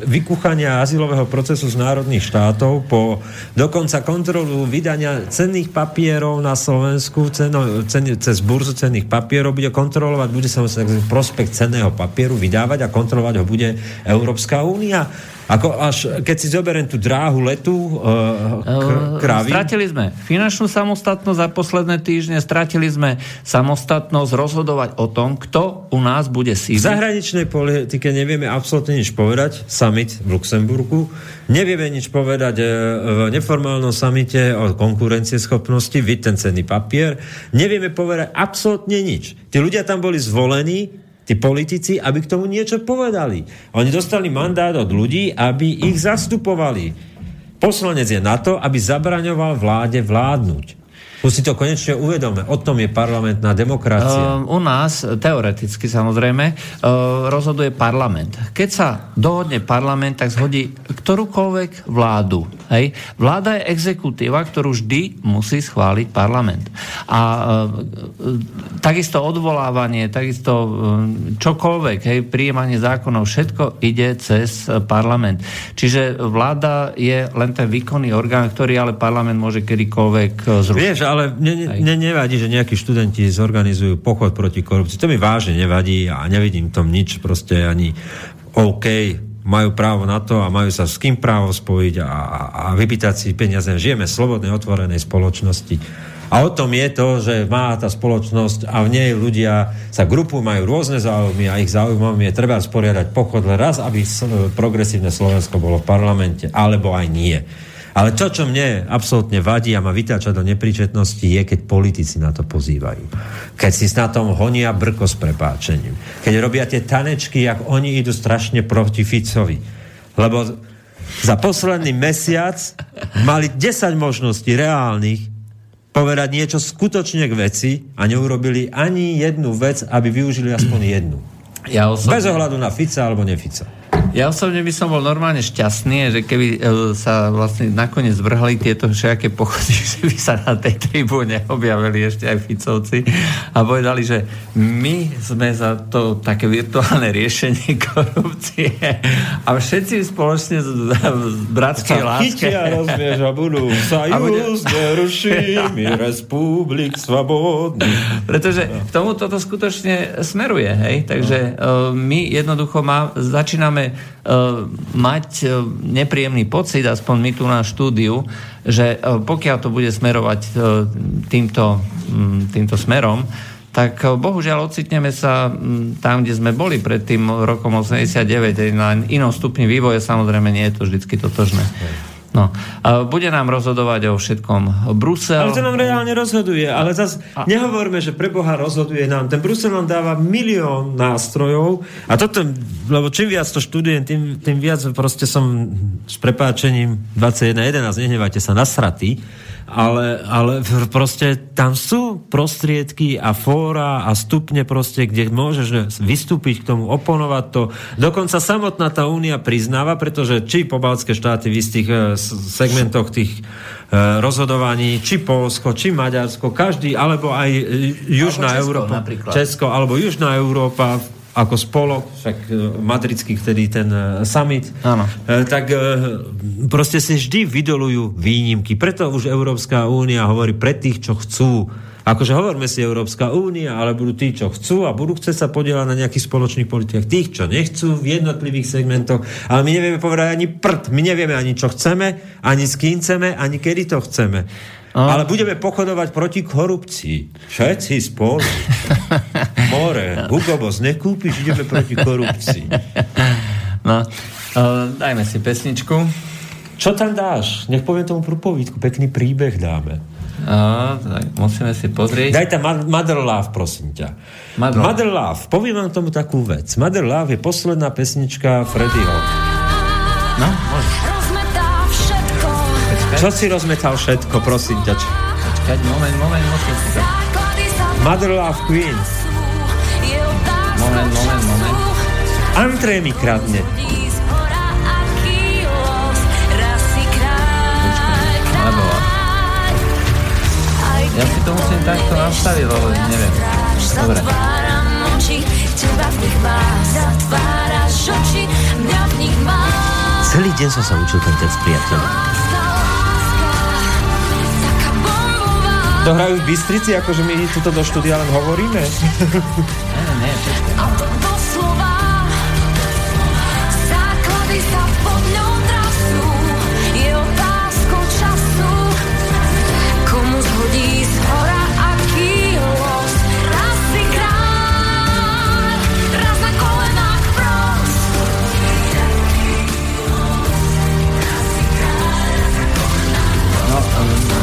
vykúchania azylového procesu z národných štátov po dokonca kontrolu vydania cenných papierov na Slovensku ceno, cen, cez burzu cenných papierov bude kontrolovať, bude sa prospekt cenného papieru vydávať a kontrolovať ho bude Európska únia. Ako až, keď si zoberiem tú dráhu letu uh, k, kravy... Stratili sme finančnú samostatnosť za posledné týždne, stratili sme samostatnosť rozhodovať o tom, kto u nás bude sídliť. V zahraničnej politike nevieme absolútne nič povedať. Summit v Luxemburgu. Nevieme nič povedať v neformálnom samite o konkurencieschopnosti, vid ten cenný papier. Nevieme povedať absolútne nič. Tí ľudia tam boli zvolení tí politici, aby k tomu niečo povedali. Oni dostali mandát od ľudí, aby ich zastupovali. Poslanec je na to, aby zabraňoval vláde vládnuť. Už si to konečne uvedome. O tom je parlamentná demokracia. Uh, u nás, teoreticky samozrejme, uh, rozhoduje parlament. Keď sa dohodne parlament, tak zhodí ktorúkoľvek vládu. Hej? Vláda je exekutíva, ktorú vždy musí schváliť parlament. A uh, takisto odvolávanie, takisto uh, čokoľvek, hej, príjmanie zákonov, všetko ide cez parlament. Čiže vláda je len ten výkonný orgán, ktorý ale parlament môže kedykoľvek zrušiť. Vieš, ale mne, mne nevadí, že nejakí študenti zorganizujú pochod proti korupcii. To mi vážne nevadí a nevidím tom nič, proste ani OK, majú právo na to a majú sa s kým právo spojiť a, a, a vypýtať si peniaze. Žijeme v slobodnej, otvorenej spoločnosti. A o tom je to, že má tá spoločnosť a v nej ľudia sa grupujú, majú rôzne záujmy a ich záujmom je treba sporiadať pochod raz, aby progresívne Slovensko bolo v parlamente, alebo aj nie. Ale to, čo mne absolútne vadí a ma vytáča do nepríčetnosti, je, keď politici na to pozývajú. Keď si na tom honia brko s prepáčením. Keď robia tie tanečky, jak oni idú strašne proti Ficovi. Lebo za posledný mesiac mali 10 možností reálnych povedať niečo skutočne k veci a neurobili ani jednu vec, aby využili aspoň jednu. Ja osobne... Bez ohľadu na Fica alebo nefica. Ja osobne by som bol normálne šťastný, že keby e, sa vlastne nakoniec vrhali tieto všaké pochody, [LAUGHS] že by sa na tej tribúne objavili ešte aj Ficovci a povedali, že my sme za to také virtuálne [LAUGHS] riešenie korupcie a všetci spoločne z bratskej láske a rozvieš a budú sa [LAUGHS] just nerušíme republik svobodný. Pretože k tomu toto skutočne smeruje, hej? Takže uh, my jednoducho má, začíname uh, mať uh, nepríjemný pocit, aspoň my tu na štúdiu, že uh, pokiaľ to bude smerovať uh, týmto, um, týmto smerom, tak bohužiaľ ocitneme sa tam, kde sme boli pred tým rokom 89, na inom stupni vývoja, samozrejme nie je to vždy totožné. No. A bude nám rozhodovať o všetkom Brusel. Ale to nám reálne rozhoduje. Ale zase a... nehovorme, že pre Boha rozhoduje nám. Ten Brusel nám dáva milión nástrojov a toto, lebo čím viac to študujem, tým, tým viac proste som s prepáčením 21.11, nehnevajte sa, nasratý ale, ale proste tam sú prostriedky a fóra a stupne proste, kde môžeš vystúpiť k tomu, oponovať to. Dokonca samotná tá únia priznáva, pretože či pobaltské štáty v istých uh, segmentoch tých uh, rozhodovaní, či Polsko, či Maďarsko, každý, alebo aj Južná alebo Česko, Európa, napríklad. Česko, alebo Južná Európa, ako spolok, však e, madridský vtedy ten e, summit, Áno. E, tak proste si vždy vydolujú výnimky. Preto už Európska únia hovorí pre tých, čo chcú. Akože hovoríme si Európska únia, ale budú tí, čo chcú a budú chcieť sa podielať na nejakých spoločných politikách. Tých, čo nechcú v jednotlivých segmentoch. Ale my nevieme povedať ani prd. My nevieme ani, čo chceme, ani s kým chceme, ani kedy to chceme. Ale budeme pochodovať proti korupcii. Všetci spolu. [LAUGHS] More. Hugo Boss, nekúpiš, ideme proti korupcii. No, uh, dajme si pesničku. Čo tam dáš? Nech poviem tomu prúpovídku. Pekný príbeh dáme. Uh, tak musíme si pozrieť. Daj tam Mother Love, prosím ťa. Mother, Mother Love. Poviem vám tomu takú vec. Mother Love je posledná pesnička Freddyho. No, môžeš. Čo si rozmetal všetko, prosím ťa? Počkať, moment, moment, musím si to... Mother Love Queen. Moment, moment, moment. Antré mi kradne. Ja si to musím takto nastaviť, lebo neviem. Dobre. Celý deň som sa učil ten text, priateľ. To hrajú v Bystrici, akože my tuto do štúdia len hovoríme. Ne, ne,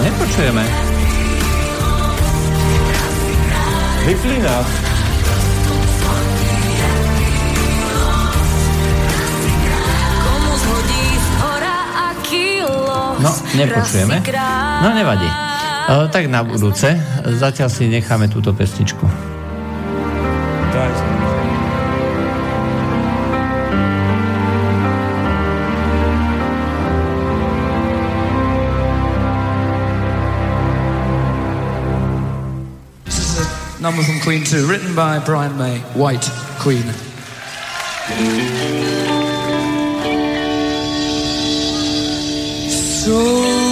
nepočujeme. Hyflina. No, nepočujeme. No, nevadí. O, tak na budúce. Zatiaľ si necháme túto pestičku. number from Queen 2, written by Brian May, White Queen. So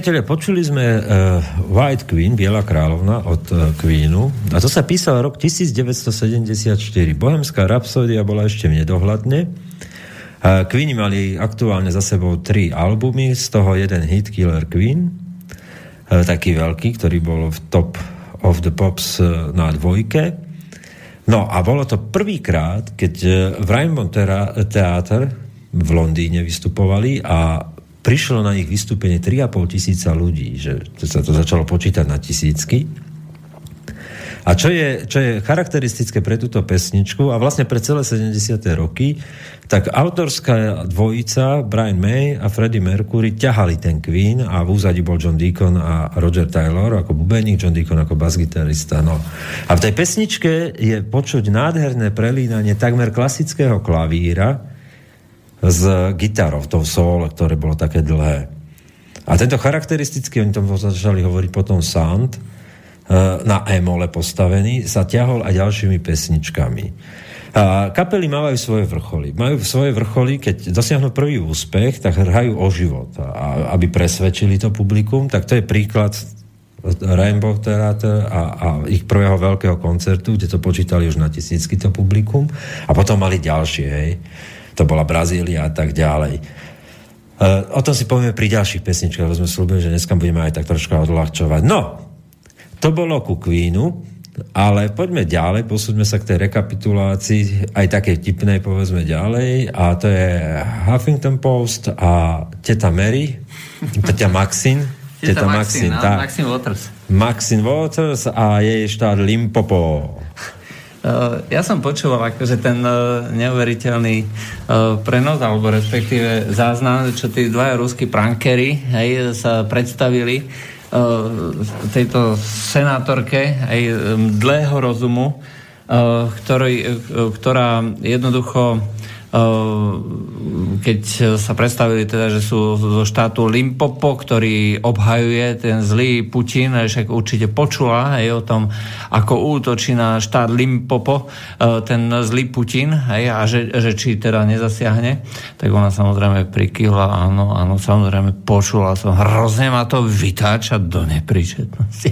priatelia, počuli sme uh, White Queen, Biela kráľovna od uh, Queenu a to sa písal rok 1974. Bohemská rapsódia bola ešte v nedohľadne. Uh, Queeni mali aktuálne za sebou tri albumy, z toho jeden hit Killer Queen, uh, taký veľký, ktorý bol v top of the pops uh, na dvojke. No a bolo to prvýkrát, keď uh, v Rainbow Theater v Londýne vystupovali a prišlo na ich vystúpenie 3,5 tisíca ľudí, že sa to začalo počítať na tisícky. A čo je, čo je charakteristické pre túto pesničku a vlastne pre celé 70. roky, tak autorská dvojica Brian May a Freddie Mercury ťahali ten Queen a v úzadi bol John Deacon a Roger Taylor ako bubeník, John Deacon ako basgitarista. No. A v tej pesničke je počuť nádherné prelínanie takmer klasického klavíra, s gitarou, tou solo, ktoré bolo také dlhé. A tento charakteristický, oni tomu začali hovoriť potom sound, e, na e-mole postavený, sa ťahol aj ďalšími pesničkami. A kapely mávajú svoje vrcholy. Majú svoje vrcholy, keď dosiahnu prvý úspech, tak hrajú o život. A aby presvedčili to publikum, tak to je príklad Rainbow Theater a, a ich prvého veľkého koncertu, kde to počítali už na tisícky to publikum. A potom mali ďalšie, hej to bola Brazília a tak ďalej. Uh, o tom si povieme pri ďalších pesničkách, lebo sme slúbili, že dneska budeme aj tak troška odľahčovať. No, to bolo ku Queenu, ale poďme ďalej, posúďme sa k tej rekapitulácii, aj také tipnej povedzme ďalej, a to je Huffington Post a teta Mary, teta Maxine, teta, teta Maxine, Maxine, no, Maxine Waters. Maxine Waters a jej štát Limpopo. Eh, ja som počúval akože ten uh, neuveriteľný uh, prenos, alebo respektíve záznam, čo tí dvaja ruskí prankery hej, sa predstavili tejto senátorke aj dlhého rozumu, ktorý, ktorá jednoducho keď sa predstavili teda, že sú zo štátu Limpopo, ktorý obhajuje ten zlý Putin, však určite počula aj o tom, ako útočí na štát Limpopo ehm, ten zlý Putin aj, a že, že či teda nezasiahne, tak ona samozrejme prikývla, áno, áno, samozrejme počula som, hrozne ma to vytáča do nepríčetnosti.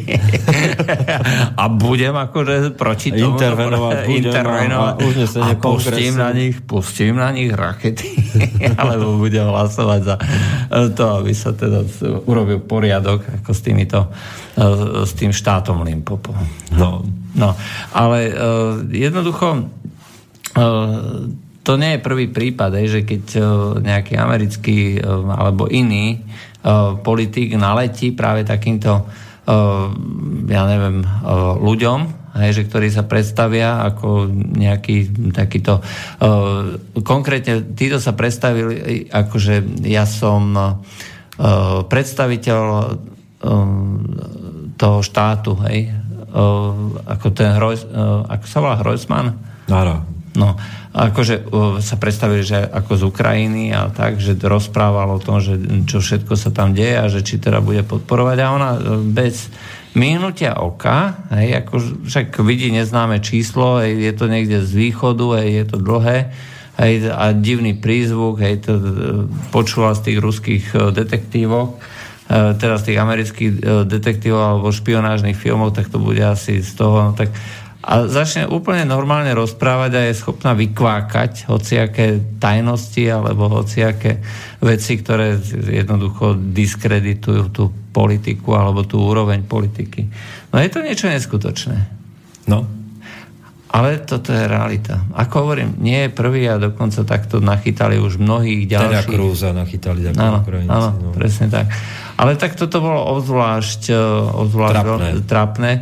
[LAUGHS] a budem akože proti tomu intervenovať, budem intervenovať a, a, a pustím na nich, pustím pustím na nich rakety, [LAUGHS] alebo budem hlasovať za to, aby sa teda urobil poriadok ako s týmito, s tým štátom Limpopo. No, no ale uh, jednoducho to nie je prvý prípad, že keď nejaký americký alebo iný politik naletí práve takýmto ja neviem, ľuďom, hej, že ktorí sa predstavia ako nejaký takýto... Uh, konkrétne títo sa predstavili ako, že ja som uh, predstaviteľ uh, toho štátu, hej, uh, ako ten Hroj, uh, ako sa volá Hrojsman? Áno. No, akože sa predstavili, že ako z Ukrajiny a tak, že rozprával o tom, že čo všetko sa tam deje a že či teda bude podporovať a ona bez mihnutia oka, hej, ako však vidí neznáme číslo, hej, je to niekde z východu, hej, je to dlhé, hej, a divný prízvuk, hej, to e, počula z tých ruských e, detektívov, e, teda z tých amerických detektívov alebo špionážnych filmov, tak to bude asi z toho, no tak a začne úplne normálne rozprávať a je schopná vykvákať hociaké tajnosti alebo hociaké veci, ktoré jednoducho diskreditujú tú politiku alebo tú úroveň politiky. No je to niečo neskutočné. No. Ale toto je realita. Ako hovorím, nie je prvý a dokonca takto nachytali už mnohých ďalších. Teda Krúza nachytali takto áno, áno, no. presne tak. Ale tak toto bolo obzvlášť, e, obzvlášť trapné. trapné, e,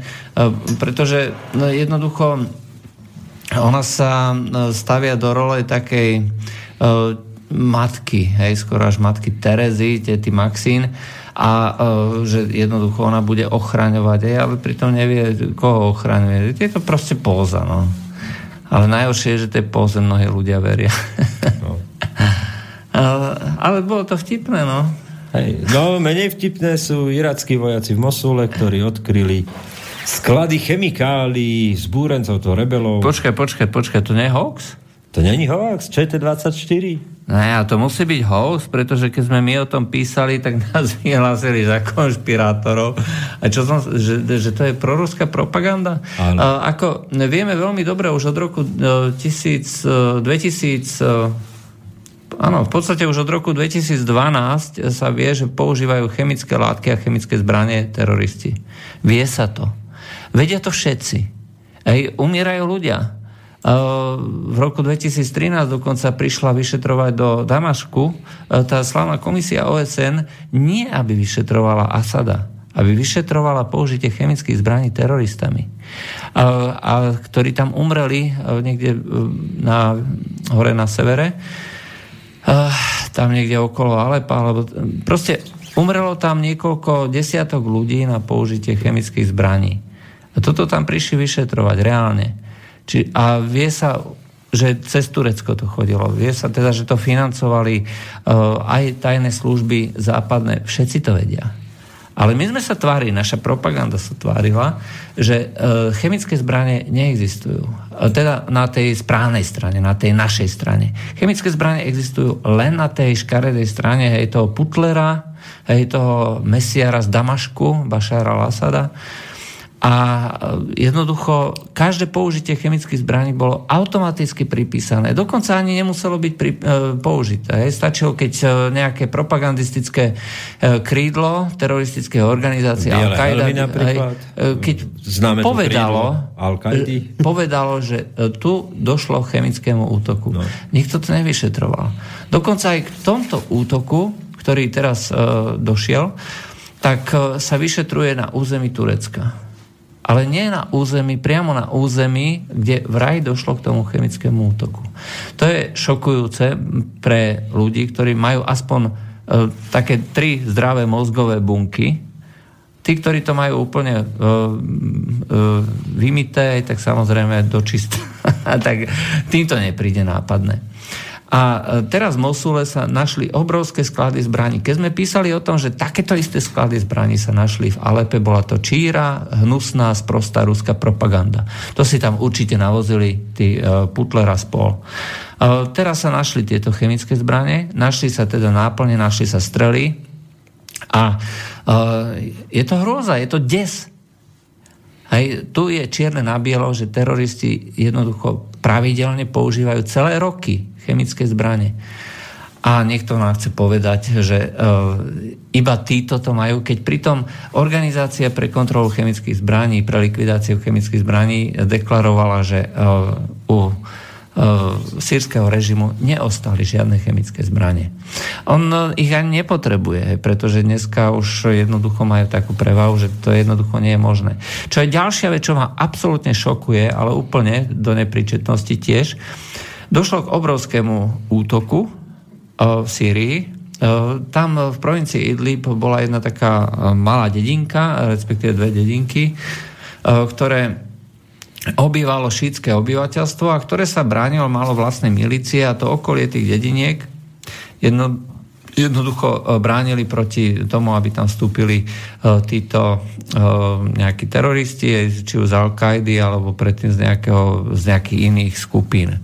pretože no, jednoducho ona sa e, stavia do role takej matky, hej, skoro až matky Terezy, tety Maxín, a že jednoducho ona bude ochraňovať, hej, ale pritom nevie, koho ochraňuje. Je to proste póza, no. Ale najhoršie je, že tej póze mnohí ľudia veria. No. [LAUGHS] ale, ale bolo to vtipné, no. Hej. No, menej vtipné sú irackí vojaci v Mosule, ktorí odkryli Sklady chemikálií, zbúrencov, to rebelov. Počkaj, počkaj, počkaj, to nie je hoax? To není hoax, ČT24? Ne, a to musí byť hoax, pretože keď sme my o tom písali, tak nás [LAUGHS] vyhlásili za konšpirátorov. A čo som, že, že to je proruská propaganda? Áno. A, ako vieme veľmi dobre už od roku e, tisíc, e, 2000 e, Áno, v podstate už od roku 2012 sa vie, že používajú chemické látky a chemické zbranie teroristi. Vie sa to. Vedia to všetci. Ej, umierajú ľudia. V roku 2013 dokonca prišla vyšetrovať do Damašku tá slavná komisia OSN nie, aby vyšetrovala Asada, aby vyšetrovala použitie chemických zbraní teroristami. A, a ktorí tam umreli niekde na, hore na severe, tam niekde okolo Alepa, alebo proste umrelo tam niekoľko desiatok ľudí na použitie chemických zbraní. A toto tam prišli vyšetrovať reálne. Či, a vie sa, že cez Turecko to chodilo. Vie sa teda, že to financovali uh, aj tajné služby západné. Všetci to vedia. Ale my sme sa tvárili, naša propaganda sa tvárila, že uh, chemické zbranie neexistujú. Uh, teda na tej správnej strane, na tej našej strane. Chemické zbranie existujú len na tej škaredej strane hej, toho Putlera, hej, toho mesiara z Damašku, Bašara al-Asada, a jednoducho každé použitie chemických zbraní bolo automaticky pripísané. Dokonca ani nemuselo byť pri, e, použité. Hej. Stačilo, keď e, nejaké propagandistické e, krídlo teroristické organizácie Al-Qaida e, keď Známe povedalo, e, povedalo, že e, tu došlo k chemickému útoku. No. Nikto to nevyšetroval. Dokonca aj k tomto útoku, ktorý teraz e, došiel, tak e, sa vyšetruje na území Turecka ale nie na území, priamo na území, kde vraj došlo k tomu chemickému útoku. To je šokujúce pre ľudí, ktorí majú aspoň e, také tri zdravé mozgové bunky. Tí, ktorí to majú úplne e, e, vymité, tak samozrejme dočist. [LAUGHS] tak tým to nepríde nápadne. A e, teraz v Mosule sa našli obrovské sklady zbraní. Keď sme písali o tom, že takéto isté sklady zbraní sa našli v Alepe, bola to číra, hnusná, sprostá ruská propaganda. To si tam určite navozili tí uh, Putler a spol. Uh, teraz sa našli tieto chemické zbranie, našli sa teda náplne, našli sa strely a je to hrôza, je to des. Hej, tu je čierne na bielo, že teroristi jednoducho pravidelne používajú celé roky chemické zbranie. A niekto nám chce povedať, že uh, iba títo to majú, keď pritom Organizácia pre kontrolu chemických zbraní, pre likvidáciu chemických zbraní deklarovala, že uh, u uh, sírskeho režimu neostali žiadne chemické zbranie. On ich ani nepotrebuje, pretože dneska už jednoducho majú takú prevahu, že to jednoducho nie je možné. Čo je ďalšia vec, čo ma absolútne šokuje, ale úplne do nepríčetnosti tiež, Došlo k obrovskému útoku uh, v Sýrii. Uh, tam v provincii Idlib bola jedna taká uh, malá dedinka, respektíve dve dedinky, ktoré obývalo šítske obyvateľstvo a ktoré sa bránilo, malo vlastné milície a to okolie tých dediniek jedno, jednoducho bránili proti tomu, aby tam vstúpili títo nejakí teroristi, či už z Al-Kaidy alebo predtým z, nejakého, z nejakých iných skupín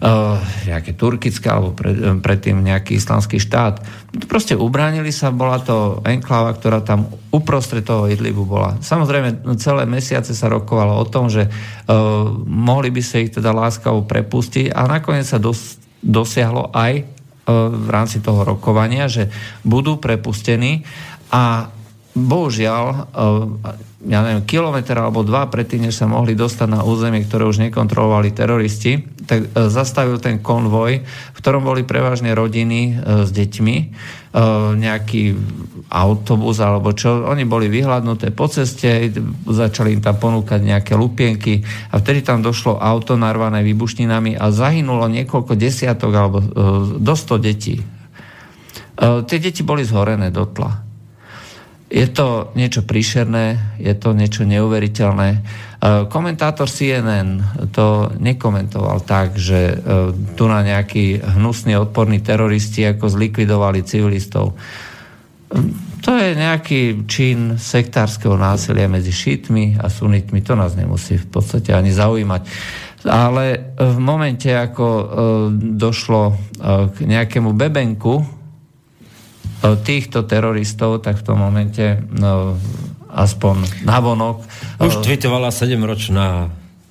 nejaké turkické alebo pred, eh, predtým nejaký islamský štát. Proste ubránili sa, bola to enkláva, ktorá tam uprostred toho Idlibu bola. Samozrejme, celé mesiace sa rokovalo o tom, že uh, mohli by sa ich teda láskavo prepustiť a nakoniec sa dos, dosiahlo aj uh, v rámci toho rokovania, že budú prepustení a bohužiaľ, ja neviem, kilometr alebo dva predtým, než sa mohli dostať na územie, ktoré už nekontrolovali teroristi, tak e, zastavil ten konvoj, v ktorom boli prevažne rodiny e, s deťmi, nejaký autobus alebo čo. Oni boli vyhľadnuté po ceste, začali im tam ponúkať nejaké lupienky a vtedy tam došlo auto narvané výbušninami a zahynulo niekoľko desiatok alebo do 100 detí. Tie deti boli zhorené do tla. Je to niečo príšerné, je to niečo neuveriteľné. E, komentátor CNN to nekomentoval tak, že e, tu na nejakí hnusní odporní teroristi ako zlikvidovali civilistov. To je nejaký čin sektárskeho násilia medzi šítmi a sunitmi. To nás nemusí v podstate ani zaujímať. Ale v momente, ako e, došlo e, k nejakému bebenku e, týchto teroristov, tak v tom momente no, aspoň navonok... Už tweetovala 7-ročná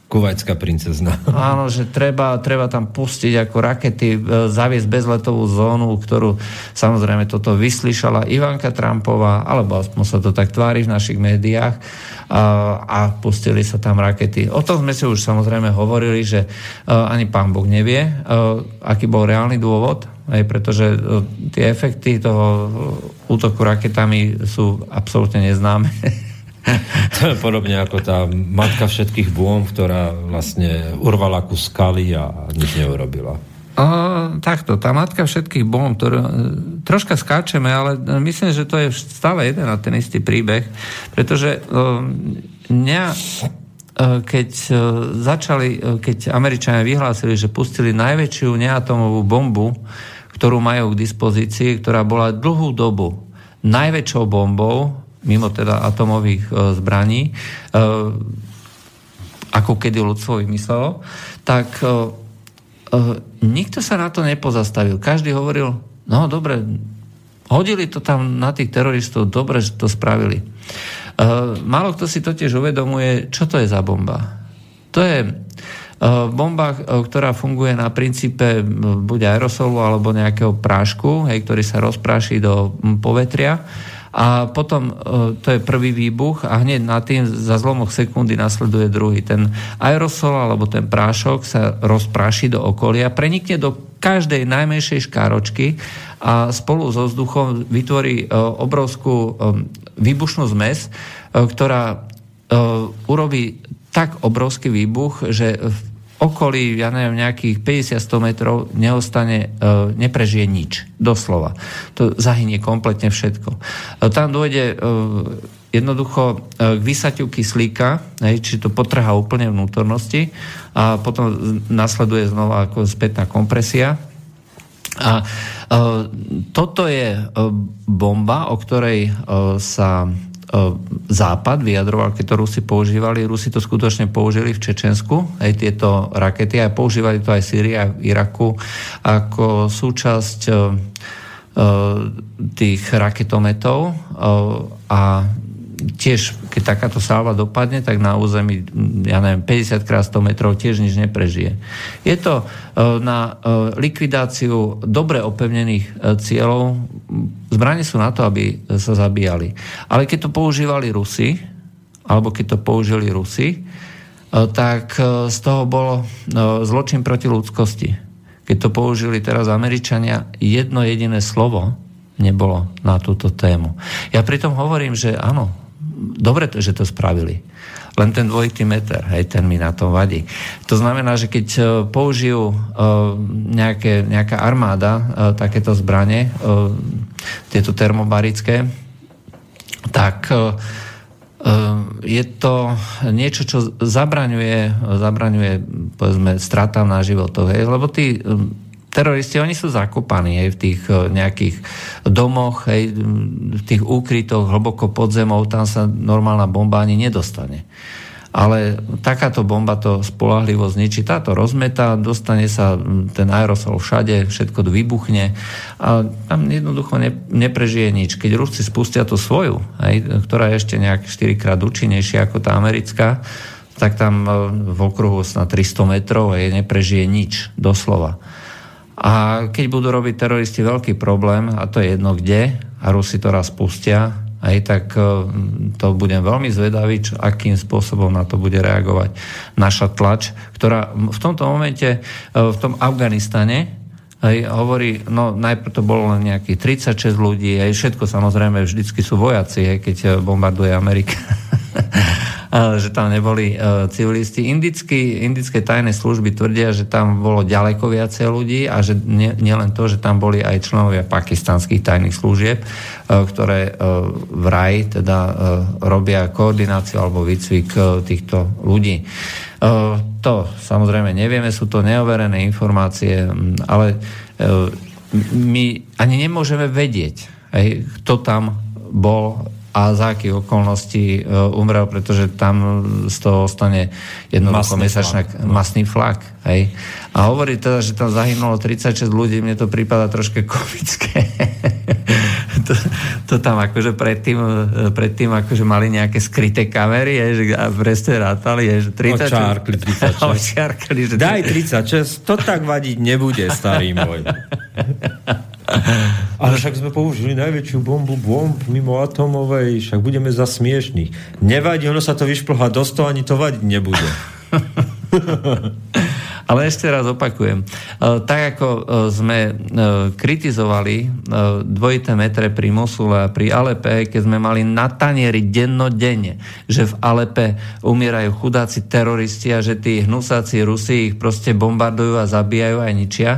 kuvajská princezna. [LAUGHS] Áno, že treba, treba tam pustiť ako rakety, e, zaviesť bezletovú zónu, ktorú samozrejme toto vyslyšala Ivanka Trumpová, alebo aspoň sa to tak tvári v našich médiách a, a pustili sa tam rakety. O tom sme si už samozrejme hovorili, že uh, ani pán Boh nevie, uh, aký bol reálny dôvod, aj pretože tie efekty toho útoku raketami sú absolútne neznáme. [LAUGHS] [LAUGHS] Podobne ako tá matka všetkých bôm, ktorá vlastne urvala ku skaly a nič neurobila. O, takto, tá matka všetkých bom, ktorú, troška skáčeme, ale myslím, že to je stále jeden a ten istý príbeh, pretože o, mňa, keď začali, keď Američania vyhlásili, že pustili najväčšiu neatomovú bombu, ktorú majú k dispozícii, ktorá bola dlhú dobu najväčšou bombou mimo teda atomových e, zbraní, e, ako kedy ľudstvo vymyslelo, tak e, nikto sa na to nepozastavil. Každý hovoril, no dobre, hodili to tam na tých teroristov, dobre, že to spravili. Málo kto si totiž uvedomuje, čo to je za bomba. To je bomba, ktorá funguje na princípe buď aerosolu alebo nejakého prášku, hej, ktorý sa rozpráši do povetria a potom e, to je prvý výbuch a hneď na tým za zlomok sekundy nasleduje druhý. Ten aerosol alebo ten prášok sa rozpráši do okolia, prenikne do každej najmenšej škáročky a spolu so vzduchom vytvorí e, obrovskú e, výbušnú zmes, ktorá urobí tak obrovský výbuch, že v okolí, ja neviem, nejakých 50-100 metrov neostane, e, neprežije nič. Doslova. To zahynie kompletne všetko. E, tam dôjde e, jednoducho k vysaťu kyslíka, či to potrhá úplne vnútornosti a potom nasleduje znova ako spätná kompresia. A toto je bomba, o ktorej sa Západ vyjadroval, keď to Rusi používali. Rusi to skutočne použili v Čečensku, aj tieto rakety, a používali to aj Syrii a v Iraku ako súčasť e, e, tých raketometov a tiež, keď takáto salva dopadne, tak na území, ja neviem, 50 krát 100 metrov tiež nič neprežije. Je to e, na e, likvidáciu dobre opevnených e, cieľov. Zbranie sú na to, aby sa zabíjali. Ale keď to používali Rusi, alebo keď to použili Rusi, tak z toho bolo zločin proti ľudskosti. Keď to použili teraz Američania, jedno jediné slovo nebolo na túto tému. Ja pritom hovorím, že áno, dobre, že to spravili. Len ten dvojitý meter, hej, ten mi na tom vadí. To znamená, že keď e, použijú e, nejaké, nejaká armáda e, takéto zbranie, tieto termobarické, tak je to niečo, čo zabraňuje, zabraňuje povedzme, stratám na životoch. Hej? Lebo tí teroristi, oni sú zakopaní hej, v tých eh, nejakých domoch, hej, v tých úkrytoch hlboko pod zemou, tam sa normálna bomba ani nedostane. Ale takáto bomba to spolahlivo zničí. Táto rozmeta, dostane sa hm, ten aerosol všade, všetko vybuchne a tam jednoducho ne, neprežije nič. Keď Rusi spustia tú svoju, hej, ktorá je ešte nejak 4 krát účinnejšia ako tá americká, tak tam eh, v okruhu na 300 metrov hej, neprežije nič, doslova. A keď budú robiť teroristi veľký problém, a to je jedno kde, a Rusi to raz pustia, aj tak e, to budem veľmi zvedavý, čo, akým spôsobom na to bude reagovať naša tlač, ktorá v tomto momente, e, v tom Afganistane, aj hovorí, no najprv to bolo len nejakých 36 ľudí, aj všetko samozrejme vždycky sú vojaci, aj keď e, bombarduje Amerika. [LAUGHS] že tam neboli e, civilisti. Indický, indické tajné služby tvrdia, že tam bolo ďaleko viacej ľudí a že nielen to, že tam boli aj členovia pakistanských tajných služieb, e, ktoré e, vraj teda robia koordináciu alebo výcvik týchto ľudí. To samozrejme nevieme, sú to neoverené informácie, ale my ani nemôžeme vedieť, kto tam bol a za akých okolností e, umrel, pretože tam z toho ostane jednoducho Masný mesačná flak. masný flak. Hej. A hovorí teda, že tam zahynulo 36 ľudí, mne to prípada troške komické. [LAUGHS] to, to tam akože predtým, e, predtým akože mali nejaké skryté kamery, je, že a presne rátali, je, že 36. Očárkli 36. [LAUGHS] Očárkli, že Daj 36, to tak vadiť nebude, starý môj. [LAUGHS] Ale však sme použili najväčšiu bombu bomb mimo atomovej, však budeme za smiešných. Nevadí, ono sa to vyšplhá do toho, ani to vadiť nebude. Ale ešte raz opakujem. E, Tak ako e, sme e, kritizovali dvojité metre pri Mosule a pri Alepe, keď sme mali na tanieri dennodenne, že v Alepe umierajú chudáci teroristi a že tí hnusáci Rusi ich proste bombardujú a zabíjajú aj ničia.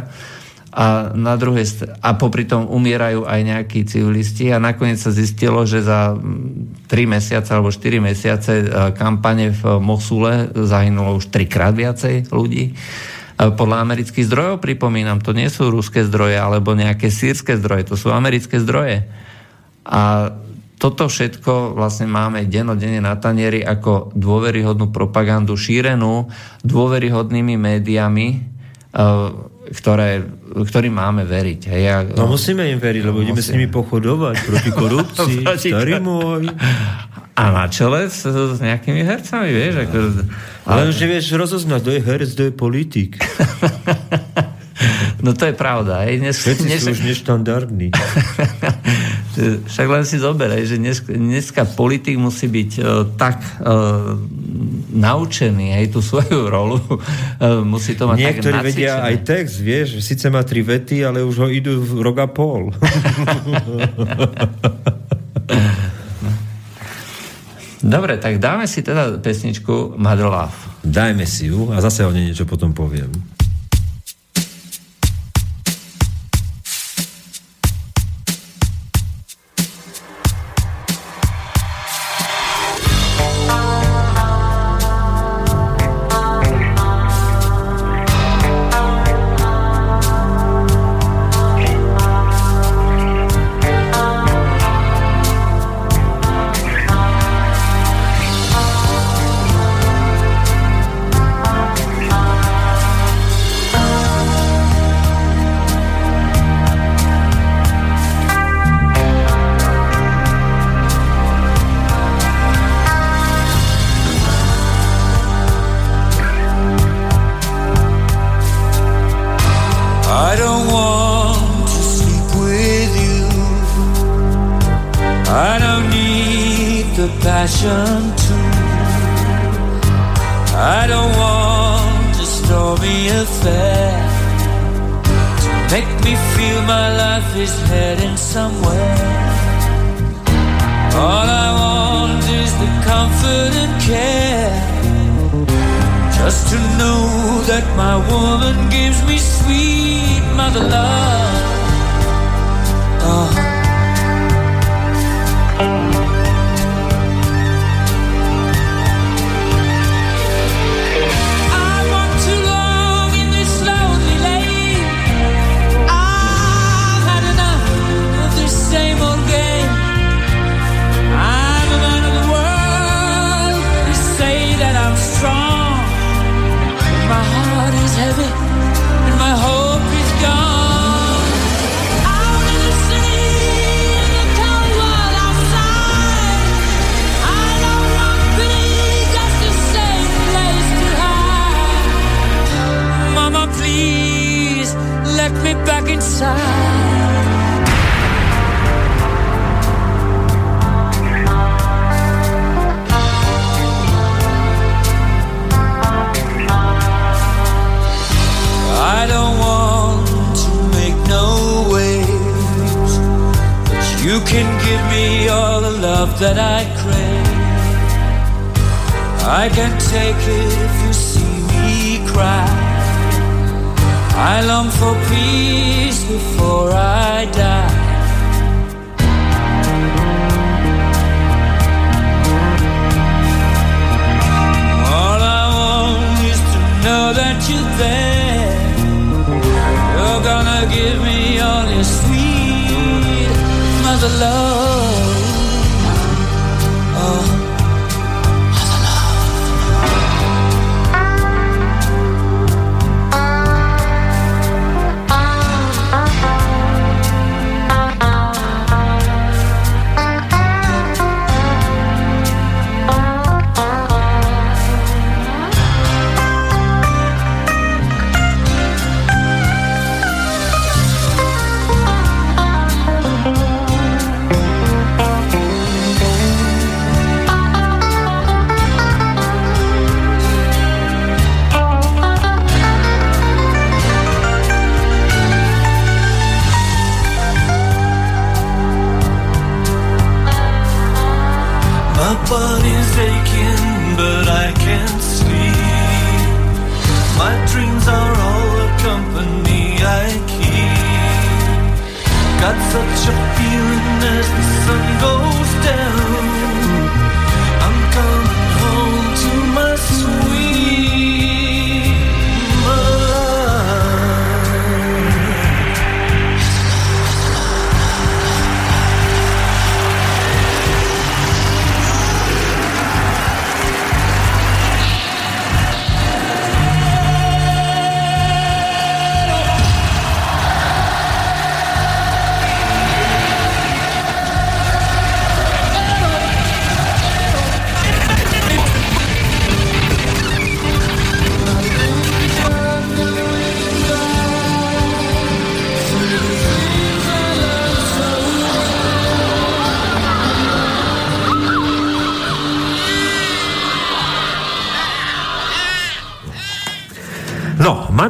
A, na druhej st- a popri tom umierajú aj nejakí civilisti a nakoniec sa zistilo, že za 3 mesiace alebo 4 mesiace e, kampane v Mosule zahynulo už trikrát viacej ľudí. E, Podľa amerických zdrojov, pripomínam, to nie sú ruské zdroje alebo nejaké sírske zdroje, to sú americké zdroje. A toto všetko vlastne máme denodenne na tanieri ako dôveryhodnú propagandu šírenú dôveryhodnými médiami, e, ktoré, ktorým máme veriť. Hej. A, No musíme im veriť, lebo ideme s nimi pochodovať proti [LAUGHS] korupcii, Proti- starý môj. a na čele s, s nejakými hercami, vieš. Ako, Ale už nevieš rozoznať, kto je herec, kto je politik. [LAUGHS] [LAUGHS] no to je pravda. Hej. Dnes, Všetci dnes, sú už neštandardní. [LAUGHS] však len si zober, hej, že dnes, dneska politik musí byť uh, tak uh, naučený, hej, tú svoju [LAUGHS] rolu, uh, musí to mať Niektorí tak vedia aj text, vieš, síce má tri vety, ale už ho idú v rok a pol. Dobre, tak dáme si teda pesničku Mother Love. Dajme si ju a zase o nej niečo potom poviem.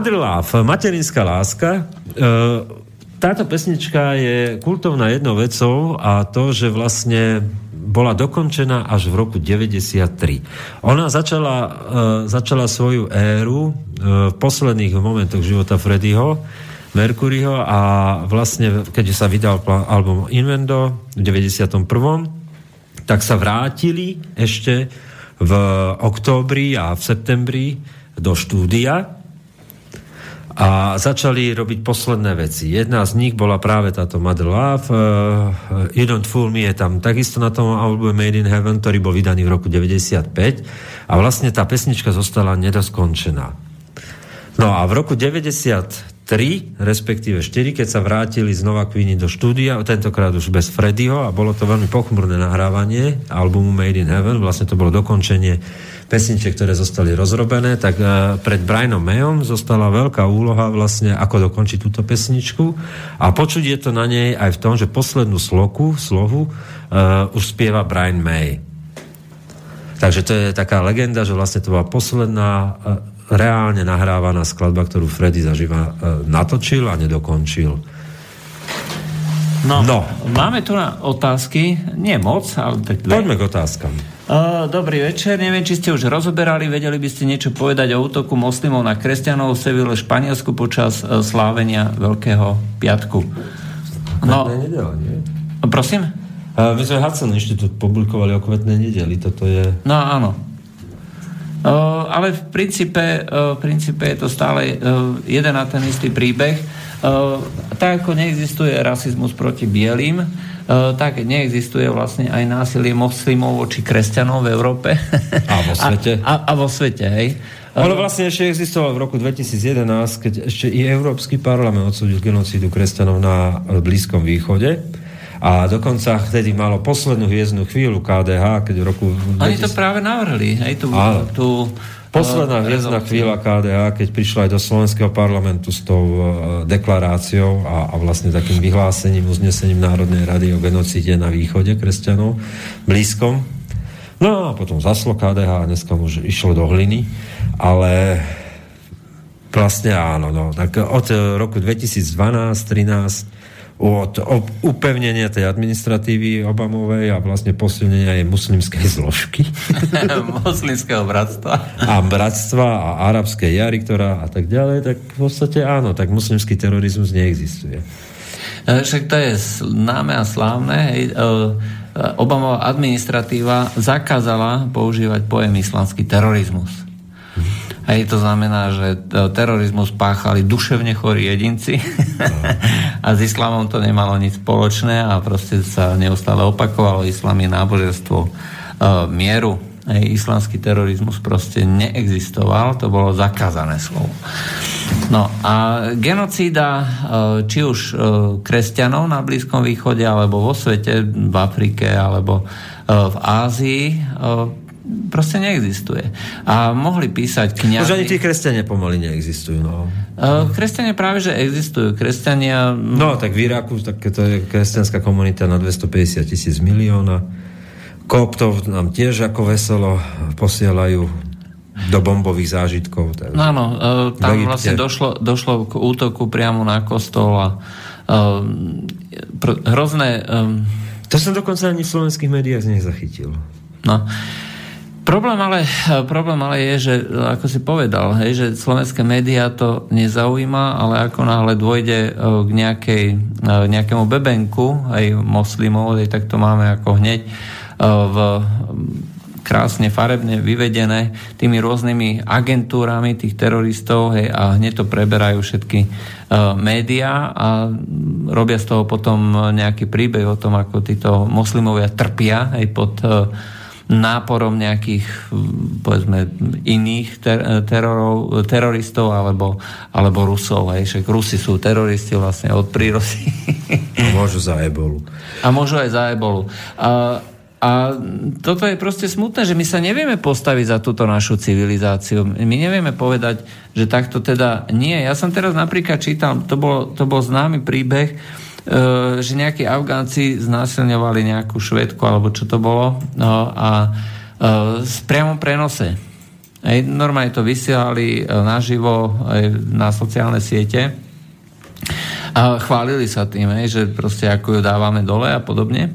No, Mother Love, materinská láska. E, táto pesnička je kultovná jednou vecou a to, že vlastne bola dokončená až v roku 93. Ona začala, e, začala svoju éru e, v posledných momentoch života Freddyho, Mercuryho a vlastne, keď sa vydal album Invendo v 91. tak sa vrátili ešte v októbri a v septembri do štúdia a začali robiť posledné veci. Jedna z nich bola práve táto Mother Love. Uh, you Don't Fool Me je tam takisto na tom albume Made in Heaven, ktorý bol vydaný v roku 95 a vlastne tá pesnička zostala nedoskončená. No a v roku 93, respektíve 4, keď sa vrátili znova Queenie do štúdia, tentokrát už bez Freddyho a bolo to veľmi pochmurné nahrávanie albumu Made in Heaven, vlastne to bolo dokončenie pesniček, ktoré zostali rozrobené, tak uh, pred Brianom Mayom zostala veľká úloha vlastne, ako dokončiť túto pesničku a počuť je to na nej aj v tom, že poslednú sloku, slohu uh, už spieva Brian May. Takže to je taká legenda, že vlastne to bola posledná uh, reálne nahrávaná skladba, ktorú Freddy zaživa uh, natočil a nedokončil. No, No. máme tu na otázky, nie moc, ale tak dve. Poďme k otázkam. Dobrý večer, neviem, či ste už rozoberali, vedeli by ste niečo povedať o útoku moslimov na kresťanov v Seville, Španielsku počas uh, slávenia Veľkého piatku. No, nedele, nie? prosím? Uh, my sme Hudson inštitút publikovali o kvetnej nedeli, toto je... No áno. Uh, ale v princípe, uh, v princípe je to stále uh, jeden a ten istý príbeh. Tak ako neexistuje rasizmus proti bielým, tak neexistuje vlastne aj násilie moslimov voči kresťanom v Európe. A vo [LAUGHS] svete. A, a, a vo svete, hej. Ono vlastne ešte existovalo v roku 2011, keď ešte i Európsky parlament odsúdil genocídu kresťanov na e, Blízkom východe. A dokonca vtedy malo poslednú hviezdnu chvíľu KDH, keď v roku... Oni 2000 to práve navrhli, hej, tú, tú Posledná uh, hviezdna chvíľa KDA, keď prišla aj do Slovenského parlamentu s tou uh, deklaráciou a, a vlastne takým vyhlásením, uznesením Národnej rady o genocíde na východe kresťanov, blízkom. No a potom zaslo KDH a dneska už išlo do hliny, ale vlastne áno, no, tak od roku 2012-13 od upevnenia tej administratívy Obamovej a vlastne posilnenia jej muslimskej zložky [LAUGHS] moslimského bratstva. a bratstva a arabskej jary, ktorá a tak ďalej, tak v podstate áno, tak muslimský terorizmus neexistuje. E, Však to je známe a slávne. Hej. E, e, Obamová administratíva zakázala používať pojem islamský terorizmus. Hej, to znamená, že e, terorizmus páchali duševne chorí jedinci [LAUGHS] a s islamom to nemalo nič spoločné a proste sa neustále opakovalo. Islam je náboženstvo e, mieru. Hej, islamský terorizmus proste neexistoval, to bolo zakázané slovo. No a genocída e, či už e, kresťanov na Blízkom východe, alebo vo svete, v Afrike, alebo v Ázii, proste neexistuje. A mohli písať Už ani tí kniazy... kresťania pomaly neexistujú. No. E, Kresťania práve, že existujú. Kresťania... no, tak v Iraku, tak to je kresťanská komunita na 250 tisíc milióna. Koptov nám tiež ako veselo posielajú do bombových zážitkov. Tak. No áno, e, tam vlastne došlo, došlo k útoku priamo na kostol a e, pr- hrozné... e, To som dokonca ani v slovenských médiách nezachytil. No. Problém ale, problém ale je, že ako si povedal, hej, že slovenské médiá to nezaujíma, ale ako náhle dôjde e, k nejakej, e, nejakému bebenku aj moslimov, hej, tak to máme ako hneď e, v krásne farebne vyvedené tými rôznymi agentúrami tých teroristov hej, a hneď to preberajú všetky uh, médiá a robia z toho potom nejaký príbeh o tom, ako títo moslimovia trpia hej, pod uh, náporom nejakých povedzme iných ter- terorov, teroristov alebo, alebo Rusov. Hej. Však Rusi sú teroristi vlastne od prírody. A môžu za ebolu. A môžu aj za ebolu. A, a toto je proste smutné, že my sa nevieme postaviť za túto našu civilizáciu. My nevieme povedať, že takto teda nie. Ja som teraz napríklad čítal, to bol, to bol známy príbeh, že nejakí Afgánci znásilňovali nejakú švedku, alebo čo to bolo, no, a v e, priamom prenose. Ej, normálne to vysielali e, naživo aj na sociálne siete a chválili sa tým, ej, že proste ako ju dávame dole a podobne.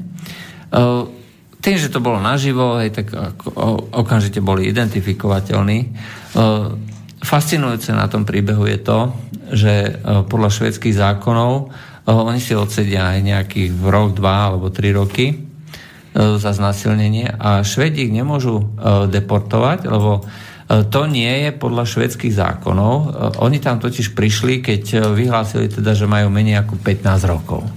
Tým, že to bolo naživo, hej, tak okamžite boli identifikovateľní. Fascinujúce na tom príbehu je to, že podľa švedských zákonov oni si odsedia aj nejakých rok, dva alebo tri roky e, za znasilnenie a Švedi ich nemôžu e, deportovať, lebo e, to nie je podľa švedských zákonov. Oni tam totiž prišli, keď vyhlásili teda, že majú menej ako 15 rokov.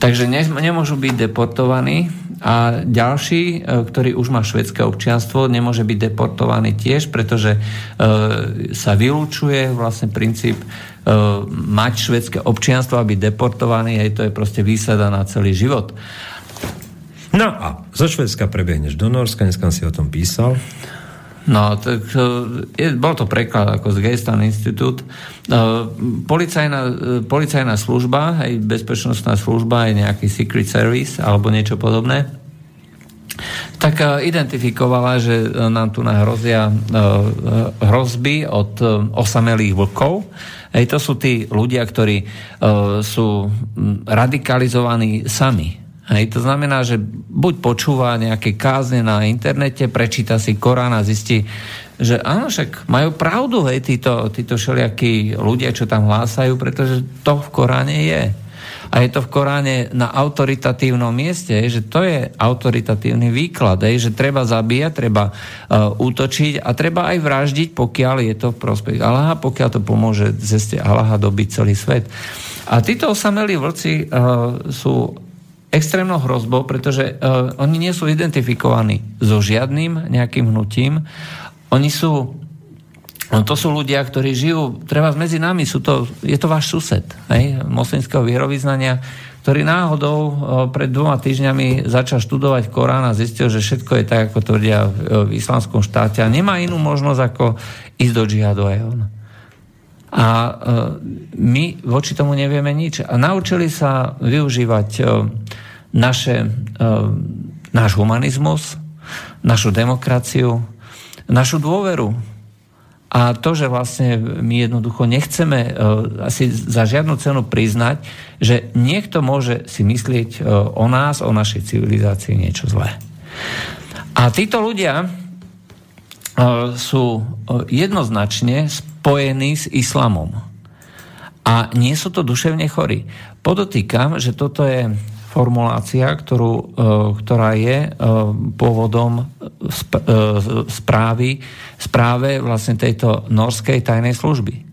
Takže nemôžu byť deportovaní a ďalší, ktorý už má švedské občianstvo, nemôže byť deportovaný tiež, pretože sa vylúčuje vlastne princíp mať švedské občianstvo a byť deportovaný, hej, to je proste výsada na celý život. No a zo Švedska prebehneš do Norska, dneska si o tom písal. No, tak e, je, bol to preklad ako z Geistan Institute. Uh, policajná, policajná služba, aj bezpečnostná služba, aj nejaký Secret Service alebo niečo podobné, tak uh, identifikovala, že nám tu nahrozia uh, hrozby od osamelých vlkov, Hej, to sú tí ľudia, ktorí sú radikalizovaní sami. Hej, to znamená, že buď počúva nejaké kázne na internete, prečíta si Korán a zistí, že áno, však majú pravdu, hej, títo, títo všelijakí ľudia, čo tam hlásajú, pretože to v Koráne je a je to v Koráne na autoritatívnom mieste, že to je autoritatívny výklad, že treba zabíjať, treba uh, útočiť a treba aj vraždiť, pokiaľ je to v prospech Allaha, pokiaľ to pomôže ceste Allaha dobiť celý svet. A títo osamelí vlci uh, sú extrémnou hrozbou, pretože uh, oni nie sú identifikovaní so žiadnym nejakým hnutím. Oni sú No to sú ľudia, ktorí žijú, treba medzi nami, sú to, je to váš sused, hej, moslimského vierovýznania, ktorý náhodou pred dvoma týždňami začal študovať Korán a zistil, že všetko je tak, ako tvrdia v islamskom štáte a nemá inú možnosť, ako ísť do džihadu aj on. A e, my voči tomu nevieme nič. A naučili sa využívať e, naše, e, náš humanizmus, našu demokraciu, našu dôveru a to, že vlastne my jednoducho nechceme uh, asi za žiadnu cenu priznať, že niekto môže si myslieť uh, o nás, o našej civilizácii niečo zlé. A títo ľudia uh, sú jednoznačne spojení s islamom. A nie sú to duševne chorí. Podotýkam, že toto je formulácia, ktorú, e, ktorá je e, pôvodom e, správy, správe vlastne tejto norskej tajnej služby.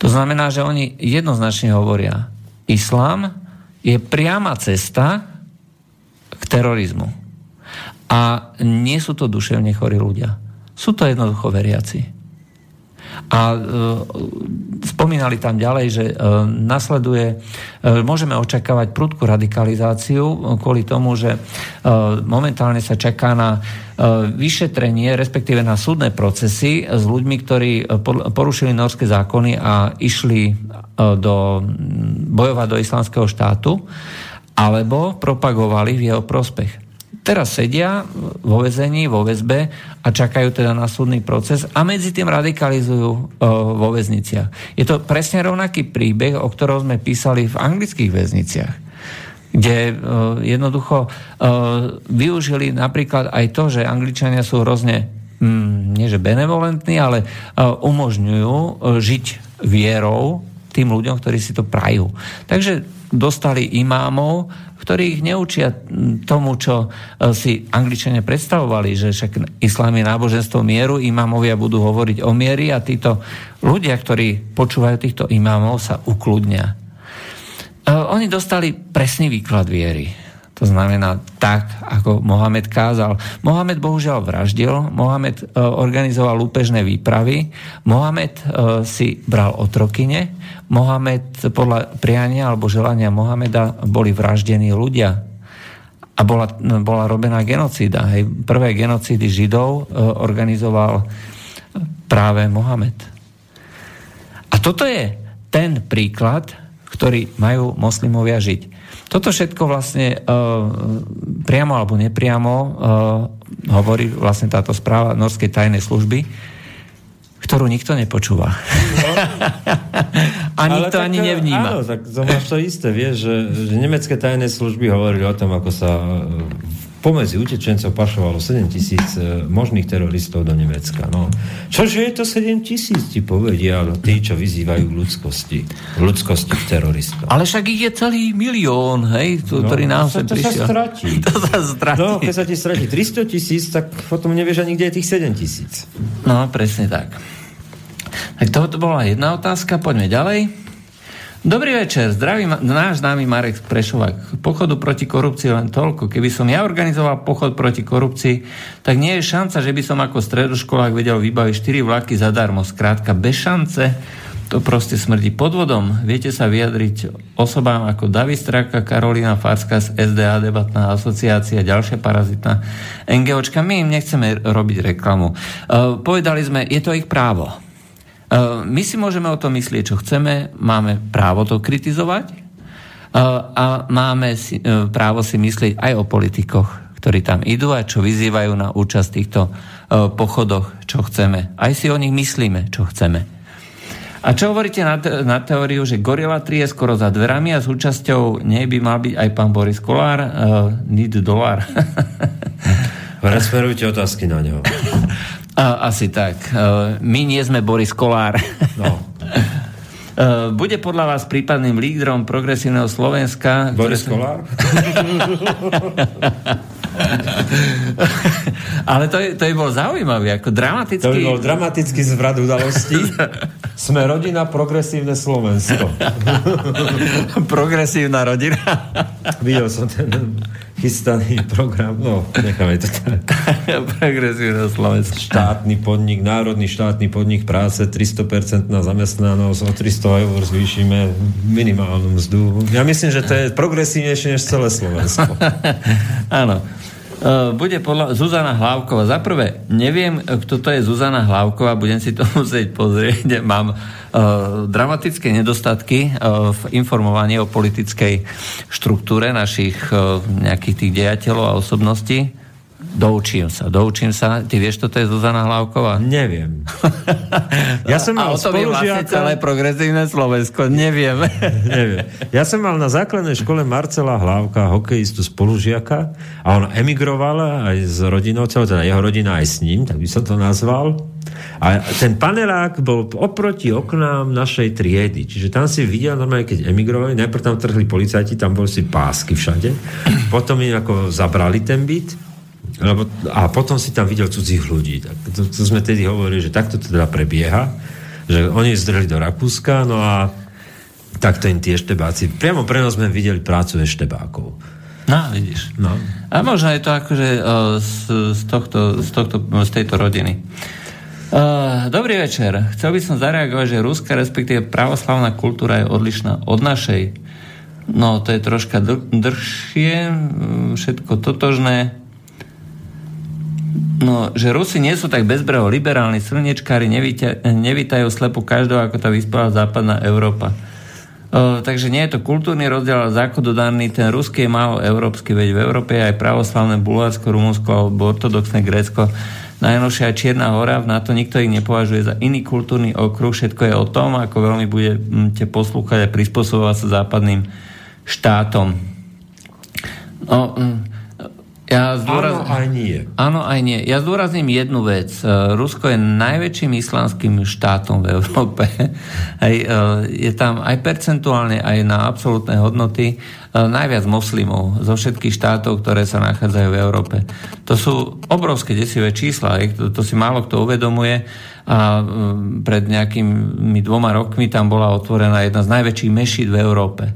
To znamená, že oni jednoznačne hovoria, islám je priama cesta k terorizmu. A nie sú to duševne chorí ľudia. Sú to jednoducho veriaci. A e, spomínali tam ďalej, že e, nasleduje, e, môžeme očakávať prudkú radikalizáciu kvôli tomu, že momentálne sa čaká na vyšetrenie, respektíve na súdne procesy s ľuďmi, ktorí porušili norské zákony a išli do, bojovať do islamského štátu alebo propagovali v jeho prospech teraz sedia vo väzení, vo väzbe a čakajú teda na súdny proces a medzi tým radikalizujú o, vo väzniciach. Je to presne rovnaký príbeh, o ktorom sme písali v anglických väzniciach. kde uh, jednoducho uh, využili napríklad aj to, že Angličania sú hrozne, mm, nie že benevolentní, ale uh, umožňujú žiť vierou tým ľuďom, ktorí si to prajú. Takže dostali imámov, ktorí ich neučia tomu, čo si Angličania predstavovali, že však islám je náboženstvo mieru, imámovia budú hovoriť o miery a títo ľudia, ktorí počúvajú týchto imámov, sa ukludnia. Oni dostali presný výklad viery. To znamená tak, ako Mohamed kázal. Mohamed bohužiaľ vraždil, Mohamed organizoval lúpežné výpravy, Mohamed si bral otrokyne, Mohamed podľa priania alebo želania Mohameda boli vraždení ľudia. A bola, bola robená genocída. Hej. Prvé genocídy Židov organizoval práve Mohamed. A toto je ten príklad, ktorý majú moslimovia žiť. Toto všetko vlastne uh, priamo alebo nepriamo uh, hovorí vlastne táto správa Norskej tajnej služby, ktorú nikto nepočúva. No. [LAUGHS] a nikto tak, ani nevníma. Áno, tak to máš to isté, vieš, že, že nemecké tajné služby hovorili o tom, ako sa pomedzi utečencov pašovalo 7 tisíc e, možných teroristov do Nemecka. No. Čože je to 7 tisíc, ti povedia no, tí, čo vyzývajú k ľudskosti. Ľudskosti teroristov. Ale však ich je celý milión, hej, to, no, ktorý nám sa, to sa stratí. [LAUGHS] to sa stratí. No, keď sa ti stratí 300 tisíc, tak potom nevieš ani, kde je tých 7 tisíc. No, presne tak. Tak to bola jedna otázka, poďme ďalej. Dobrý večer, zdraví ma- náš známy Marek Prešovák. Pochodu proti korupcii len toľko. Keby som ja organizoval pochod proti korupcii, tak nie je šanca, že by som ako stredoškolák vedel vybaviť 4 vlaky zadarmo. Skrátka, bez šance to proste smrdí podvodom. Viete sa vyjadriť osobám ako David Straka, Karolina Farska z SDA, debatná asociácia, ďalšia parazitná NGOčka. My im nechceme robiť reklamu. Uh, povedali sme, je to ich právo my si môžeme o tom myslieť, čo chceme, máme právo to kritizovať eh, a máme si, eh, právo si myslieť aj o politikoch, ktorí tam idú a čo vyzývajú na účasť týchto pochodoch, čo chceme. Aj si o nich myslíme, čo chceme. A čo hovoríte na, te- na teóriu, že Gorila 3 je skoro za dverami a súčasťou nej by mal byť aj pán Boris Kolár? Uh, need dolar. Resmerujte otázky na neho. [LAUGHS] Asi tak. E, my nie sme Boris Kolár. No. [LAUGHS] E, bude podľa vás prípadným lídrom progresívneho Slovenska... Boris ktoré... Kolár? [LAUGHS] Ale to, je, to je bol zaujímavý, ako dramatický... To by bol dramatický zvrat udalostí. [LAUGHS] Sme rodina Progresívne Slovensko. [LAUGHS] Progresívna rodina. [LAUGHS] Videl som ten chystaný program, no, necháme to tak. [LAUGHS] Progresívne Slovensko. Štátny podnik, národný štátny podnik práce, 300% na zamestnanosť, o 300 eur zvýšime minimálnu mzdu. Ja myslím, že to je progresívnejšie než celé Slovensko. Áno. Uh, bude podľa Zuzana Hlavková. Za prvé, neviem, kto to je Zuzana Hlavková, budem si to [LAUGHS] musieť pozrieť. [LAUGHS] Mám uh, dramatické nedostatky uh, v informovaní o politickej štruktúre našich uh, nejakých tých dejateľov a osobností. Doučím sa, doučím sa. Ty vieš, toto je Zuzana Hlavková? Neviem. Ja som [LAUGHS] mal A o tom je vlastne celé progresívne Slovensko. Neviem. [LAUGHS] Neviem. Ja som mal na základnej škole Marcela Hlavka, hokejistu spolužiaka a on emigroval aj s rodinou, teda jeho rodina aj s ním, tak by som to nazval. A ten panelák bol oproti oknám našej triedy. Čiže tam si videl normálne, keď emigrovali, najprv tam trhli policajti, tam boli si pásky všade. Potom im ako zabrali ten byt lebo, a potom si tam videl cudzích ľudí. Tak to, to sme tedy hovorili, že takto to teda prebieha, že oni zdrhli do Rakúska, no a takto im tie štebáci, priamo pre nás sme videli prácu eštebákov. No, vidíš. No. A možno je to akože uh, z, z, tohto, z, tohto, z tejto rodiny. Uh, dobrý večer. Chcel by som zareagovať, že ruská, respektíve pravoslavná kultúra je odlišná od našej. No, to je troška dr- všetko totožné. No, že Rusi nie sú tak bezbreho liberálni, slnečkári nevítajú slepo každého, ako tá vyspelá západná Európa. O, takže nie je to kultúrny rozdiel, ale zákonodárny. Ten ruský je málo európsky, veď v Európe je aj pravoslavné Bulharsko, Rumunsko alebo ortodoxné Grécko. Najnovšia Čierna hora, na to nikto ich nepovažuje za iný kultúrny okruh. Všetko je o tom, ako veľmi budete poslúchať a prispôsobovať sa západným štátom. No, mm, ja zdôraz... Áno, aj nie. Áno, aj nie. Ja zdôrazním jednu vec. E, Rusko je najväčším islamským štátom v Európe. [LAUGHS] Hej, e, je tam aj percentuálne, aj na absolútne hodnoty e, najviac moslimov zo všetkých štátov, ktoré sa nachádzajú v Európe. To sú obrovské desivé čísla. To, to si málo kto uvedomuje. A pred nejakými dvoma rokmi tam bola otvorená jedna z najväčších mešít v Európe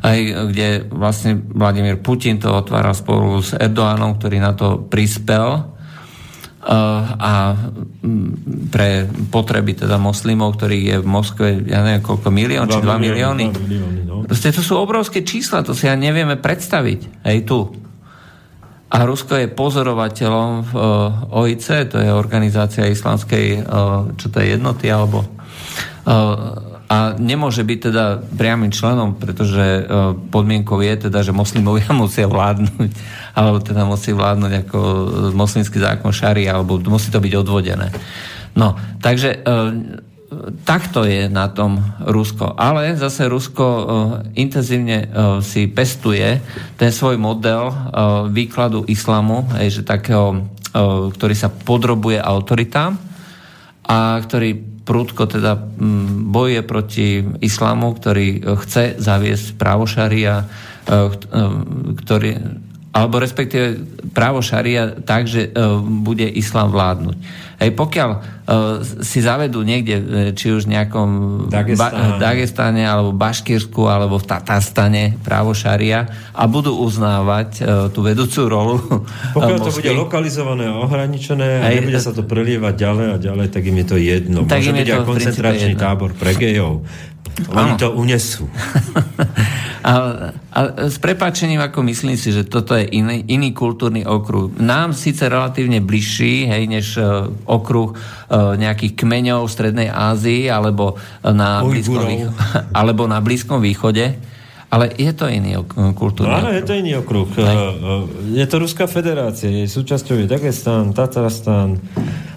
aj kde vlastne Vladimír Putin to otváral spolu s Erdoánom, ktorý na to prispel uh, a mm, pre potreby teda moslimov, ktorých je v Moskve, ja neviem koľko, milión či 2 milióny. milióny no. Proste to sú obrovské čísla, to si ja nevieme predstaviť. Hej, tu. A Rusko je pozorovateľom v uh, OIC, to je Organizácia islamskej, uh, čo to je jednoty, alebo a nemôže byť teda priamým členom, pretože e, podmienkou je teda, že moslimovia [LAUGHS] musia vládnuť, alebo teda musí vládnuť ako moslimský zákon šari, alebo musí to byť odvodené. No, takže e, takto je na tom Rusko. Ale zase Rusko e, intenzívne si pestuje ten svoj model výkladu islamu, že takého, ktorý sa podrobuje autoritám a ktorý prúdko teda mm, bojuje proti islamu, ktorý e, chce zaviesť právo šaria, e, e, ktorý, alebo respektíve právo šaria tak, že bude islám vládnuť. Hej, pokiaľ uh, si zavedú niekde, či už v nejakom Dagestán. ba- Dagestáne, alebo Baškírsku, alebo v Tatarstane právo šaria a budú uznávať uh, tú vedúcu rolu. Pokiaľ to bude lokalizované a ohraničené a Hej, nebude sa to prelievať ďalej a ďalej, tak im je to jedno. Tak Môže byť aj koncentračný tábor pre gejov. Oni to unesú. [LAUGHS] a, a s prepáčením, ako myslím si, že toto je iný, iný kultúrny okruh. Nám síce relatívne bližší, hej, než uh, okruh uh, nejakých kmeňov v Strednej Ázii alebo na, Blízkom, [LAUGHS] alebo na Blízkom východe, ale je to iný kultúrny no, áno, je to iný okruh. Aj. Eh, eh, je to Ruská federácia, je súčasťou je Dagestán, Tatarstán,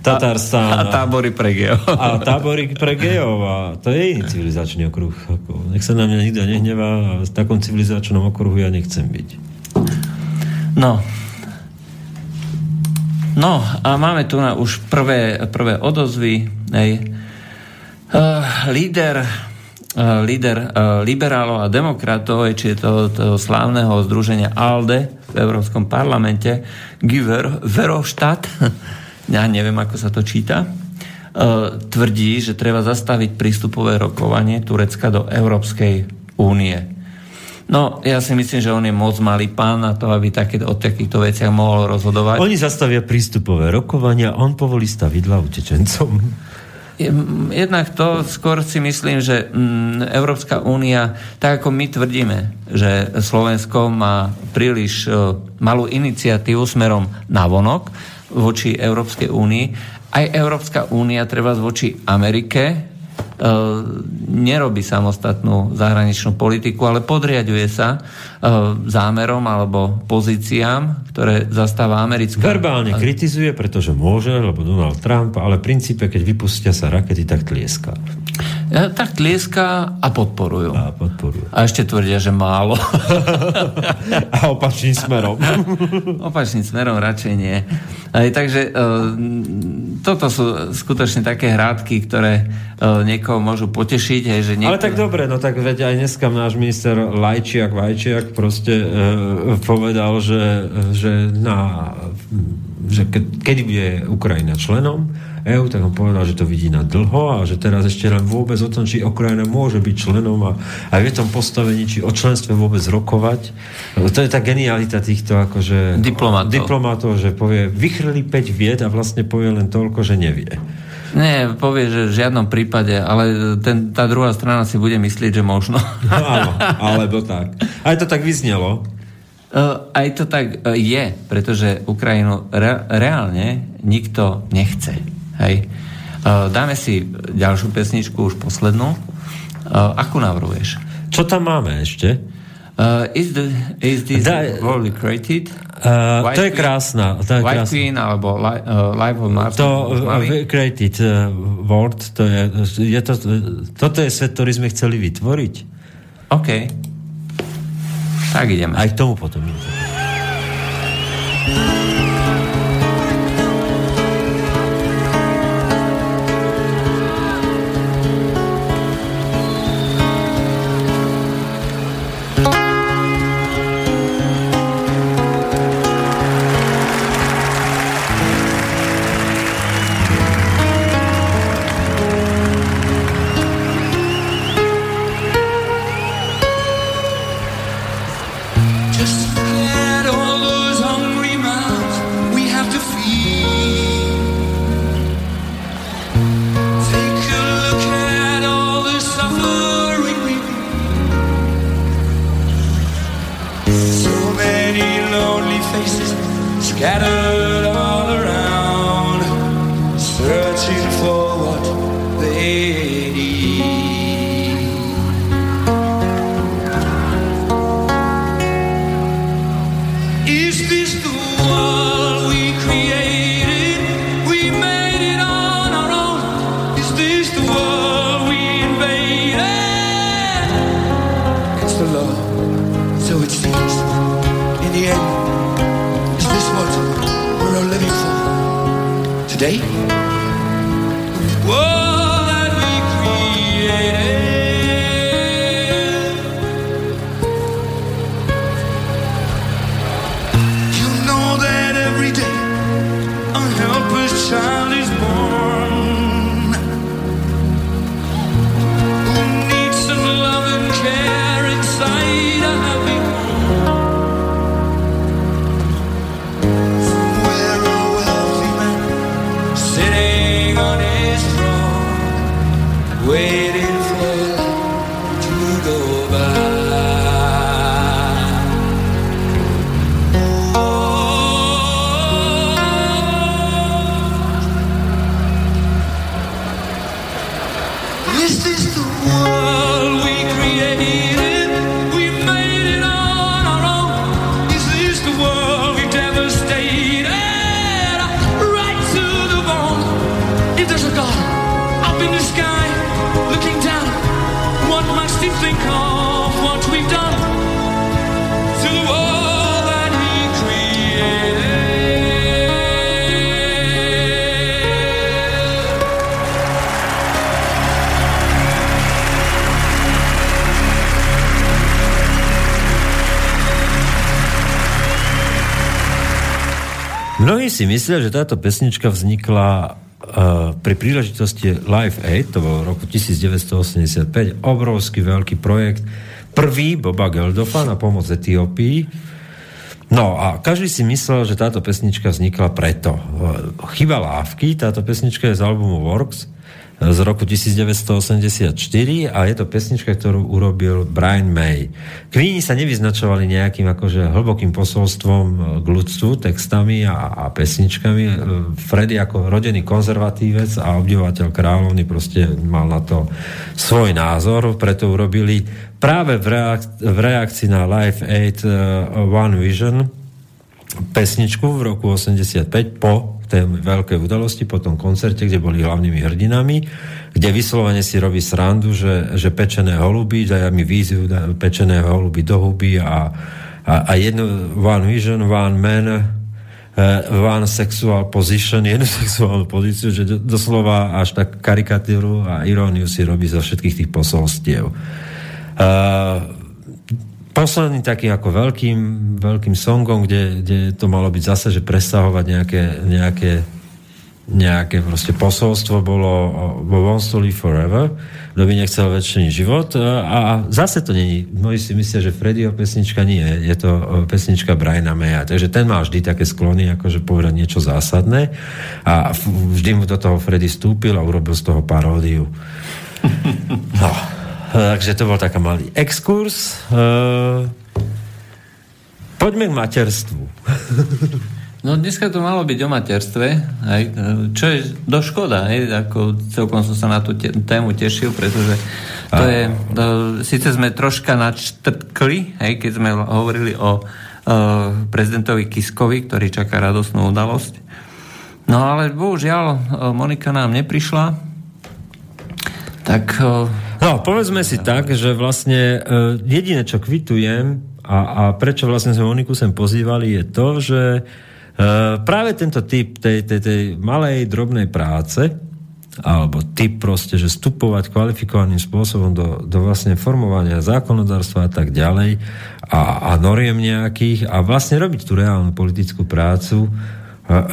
Tatarstán. A, a tábory pre gejov. A tábory pre gejov. A to je iný civilizačný okruh. Nech sa na mňa nikto nehnevá v takom civilizačnom okruhu ja nechcem byť. No. No a máme tu na už prvé, prvé odozvy. Hej. Uh, líder líder eh, liberálov a demokratov, či je to toho slávneho združenia ALDE v Európskom parlamente, Giver Verhofstadt, [LAUGHS] ja neviem, ako sa to číta, eh, tvrdí, že treba zastaviť prístupové rokovanie Turecka do Európskej únie. No, ja si myslím, že on je moc malý pán na to, aby také, o takýchto veciach mohol rozhodovať. Oni zastavia prístupové rokovania, on povolí stavidla utečencom. Jednak to skôr si myslím, že mm, Európska únia, tak ako my tvrdíme, že Slovensko má príliš e, malú iniciatívu smerom na vonok voči Európskej únii, aj Európska únia treba voči Amerike nerobí samostatnú zahraničnú politiku, ale podriaduje sa e, zámerom alebo pozíciám, ktoré zastáva americká... Verbálne kritizuje, pretože môže, lebo Donald Trump, ale v princípe, keď vypustia sa rakety, tak tlieska. E, tak tlieska a podporujú. A podporujú. A ešte tvrdia, že málo. [LAUGHS] a opačným smerom. [LAUGHS] opačným smerom radšej nie. Aj, takže toto sú skutočne také hrádky, ktoré niekoho môžu potešiť. Hej, že niekoho... Ale tak dobre, no tak veď aj dneska náš minister Lajčiak, Vajčiak proste e, povedal, že, že, na, že ke, kedy bude Ukrajina členom EU, tak on povedal, že to vidí na dlho a že teraz ešte len vôbec o tom, či Ukrajina môže byť členom a aj v tom postavení, či o členstve vôbec rokovať. To je tá genialita týchto akože diplomatov, diplomatov že povie, vychrli 5 vied a vlastne povie len toľko, že nevie. Nie, povie, že v žiadnom prípade, ale ten, tá druhá strana si bude myslieť, že možno. [LAUGHS] No, áno, alebo tak. Aj to tak vyznelo. Uh, aj to tak uh, je, pretože Ukrajinu re, reálne nikto nechce. Hej. Uh, dáme si ďalšiu pesničku, už poslednú. Uh, akú navrhuješ? Čo tam máme ešte? Uh, is, the, is this da, world created? Uh, to je krásna. To je White krásna. Queen alebo li, uh, Life of Mars. To uh, created uh, world, to je, je to, toto je svet, ktorý sme chceli vytvoriť. OK. Tak ideme. Aj k tomu potom ideme. Myslia, že táto pesnička vznikla uh, pri príležitosti Live Aid, to bol roku 1985, obrovský veľký projekt, prvý Boba Geldofa na pomoc Etiópii. No a každý si myslel, že táto pesnička vznikla preto. Uh, Chyba lávky, táto pesnička je z albumu Works z roku 1984 a je to pesnička, ktorú urobil Brian May. Queeni sa nevyznačovali nejakým akože hlbokým posolstvom k ľudstvu, textami a, a pesničkami. Freddy ako rodený konzervatívec a obdivovateľ kráľovny proste mal na to svoj názor, preto urobili práve v, reak- v reakcii na Live Aid uh, One Vision pesničku v roku 85 po tej veľkej udalosti, po tom koncerte, kde boli hlavnými hrdinami, kde vyslovene si robí srandu, že, že pečené holuby, dajú mi víziu pečené holuby do huby a, a, a jednu one vision, one man, uh, one sexual position, jednu [LAUGHS] sexuálnu pozíciu, že do, doslova až tak karikatúru a iróniu si robí zo všetkých tých posolstiev. Uh, posledný takým ako veľkým, veľkým songom, kde, kde to malo byť zase, že presahovať nejaké, nejaké, nejaké proste posolstvo bolo vo Wants to Live Forever, kto by nechcel väčší život. A zase to není, mnohí si myslia, že Freddyho pesnička nie, je to pesnička Briana Maya, takže ten má vždy také sklony, akože povedať niečo zásadné. A vždy mu do toho Freddy stúpil a urobil z toho paródiu. No. Takže to bol taká malý exkurs. Uh, poďme k materstvu. No dneska to malo byť o materstve, hej, čo je do škoda, hej, ako celkom som sa na tú te- tému tešil, pretože to je, to, síce sme troška načtrkli, hej, keď sme hovorili o uh, prezidentovi Kiskovi, ktorý čaká radosnú udalosť. No ale bohužiaľ Monika nám neprišla, tak uh, No, povedzme si tak, že vlastne uh, jediné, čo kvitujem a, a prečo vlastne sme Moniku sem pozývali, je to, že práve tento typ tej, tej, tej malej, drobnej práce, alebo typ proste, že vstupovať kvalifikovaným spôsobom do, do vlastne formovania zákonodárstva a tak ďalej a, a noriem nejakých a vlastne robiť tú reálnu politickú prácu,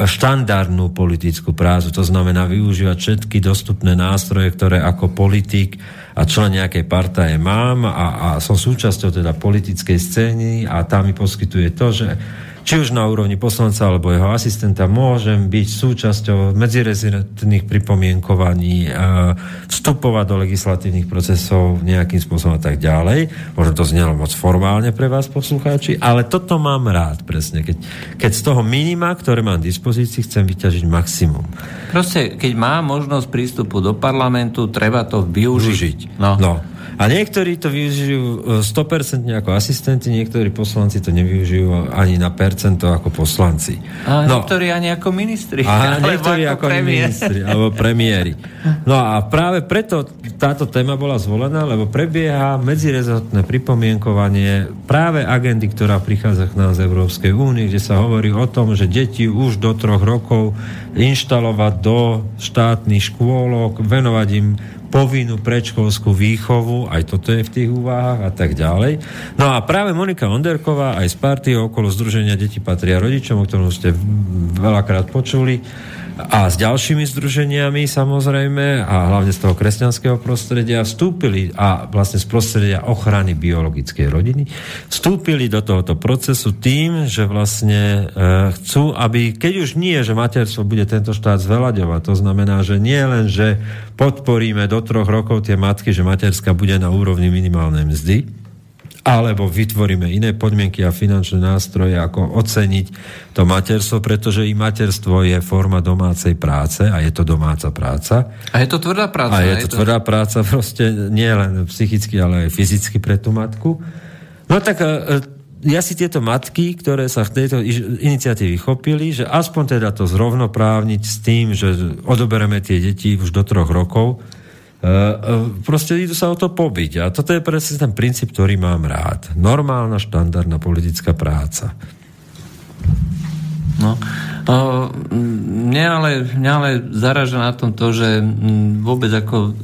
štandardnú politickú prácu, to znamená využívať všetky dostupné nástroje, ktoré ako politik a člen nejakej partaje mám a, a som súčasťou teda politickej scény a tá mi poskytuje to, že či už na úrovni poslanca alebo jeho asistenta, môžem byť súčasťou medzirezidentných pripomienkovaní, vstupovať do legislatívnych procesov nejakým spôsobom a tak ďalej. Možno to znelo moc formálne pre vás, poslucháči, ale toto mám rád presne. Keď, keď z toho minima, ktoré mám v dispozícii, chcem vyťažiť maximum. Proste, keď má možnosť prístupu do parlamentu, treba to využiť. využiť. No. no. A niektorí to využijú 100% e, ako asistenti, niektorí poslanci to nevyužijú ani na percento ako poslanci. A no. niektorí ani ako ministri. A [LAUGHS] niektorí ako, ako ministri, alebo premiéri. No a práve preto táto téma bola zvolená, lebo prebieha medzirezortné pripomienkovanie práve agendy, ktorá prichádza k nám z Európskej únie, kde sa hovorí o tom, že deti už do troch rokov inštalovať do štátnych škôlok, venovať im povinnú predškolskú výchovu, aj toto je v tých úvahách a tak ďalej. No a práve Monika Onderková aj z partie okolo Združenia Deti patria rodičom, o ktorom ste veľakrát počuli, a s ďalšími združeniami samozrejme a hlavne z toho kresťanského prostredia vstúpili a vlastne z prostredia ochrany biologickej rodiny vstúpili do tohoto procesu tým, že vlastne e, chcú, aby keď už nie, že materstvo bude tento štát zvelaďovať, to znamená, že nie len, že podporíme do troch rokov tie matky, že materská bude na úrovni minimálnej mzdy, alebo vytvoríme iné podmienky a finančné nástroje, ako oceniť to materstvo, pretože i materstvo je forma domácej práce a je to domáca práca. A je to tvrdá práca. A je to, je to tvrdá práca proste nie len psychicky, ale aj fyzicky pre tú matku. No tak e, ja si tieto matky, ktoré sa v tejto iniciatívy chopili, že aspoň teda to zrovnoprávniť s tým, že odobereme tie deti už do troch rokov, proste idú sa o to pobiť. A toto je presne ten princíp, ktorý mám rád. Normálna, štandardná politická práca. No, o, mňa, ale, mňa ale zaraža na tom to, že vôbec ako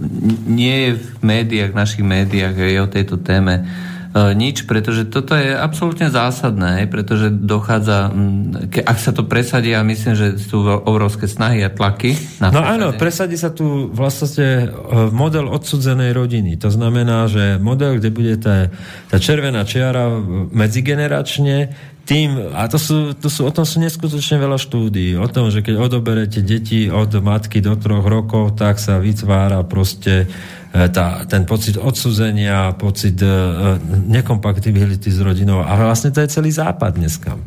nie je v médiách, našich médiách je o tejto téme nič, pretože toto je absolútne zásadné, pretože dochádza, ke, ak sa to presadí, a myslím, že sú obrovské snahy a tlaky. Na no áno, presadí sa tu vlastne e, model odsudzenej rodiny. To znamená, že model, kde bude tá, tá červená čiara medzigeneračne, tým, a to sú, to sú, o tom sú neskutočne veľa štúdií, o tom, že keď odoberete deti od matky do troch rokov, tak sa vytvára proste E, tá, ten pocit odsudzenia, pocit e, nekompatibility s rodinou. A vlastne to je celý západ dneska.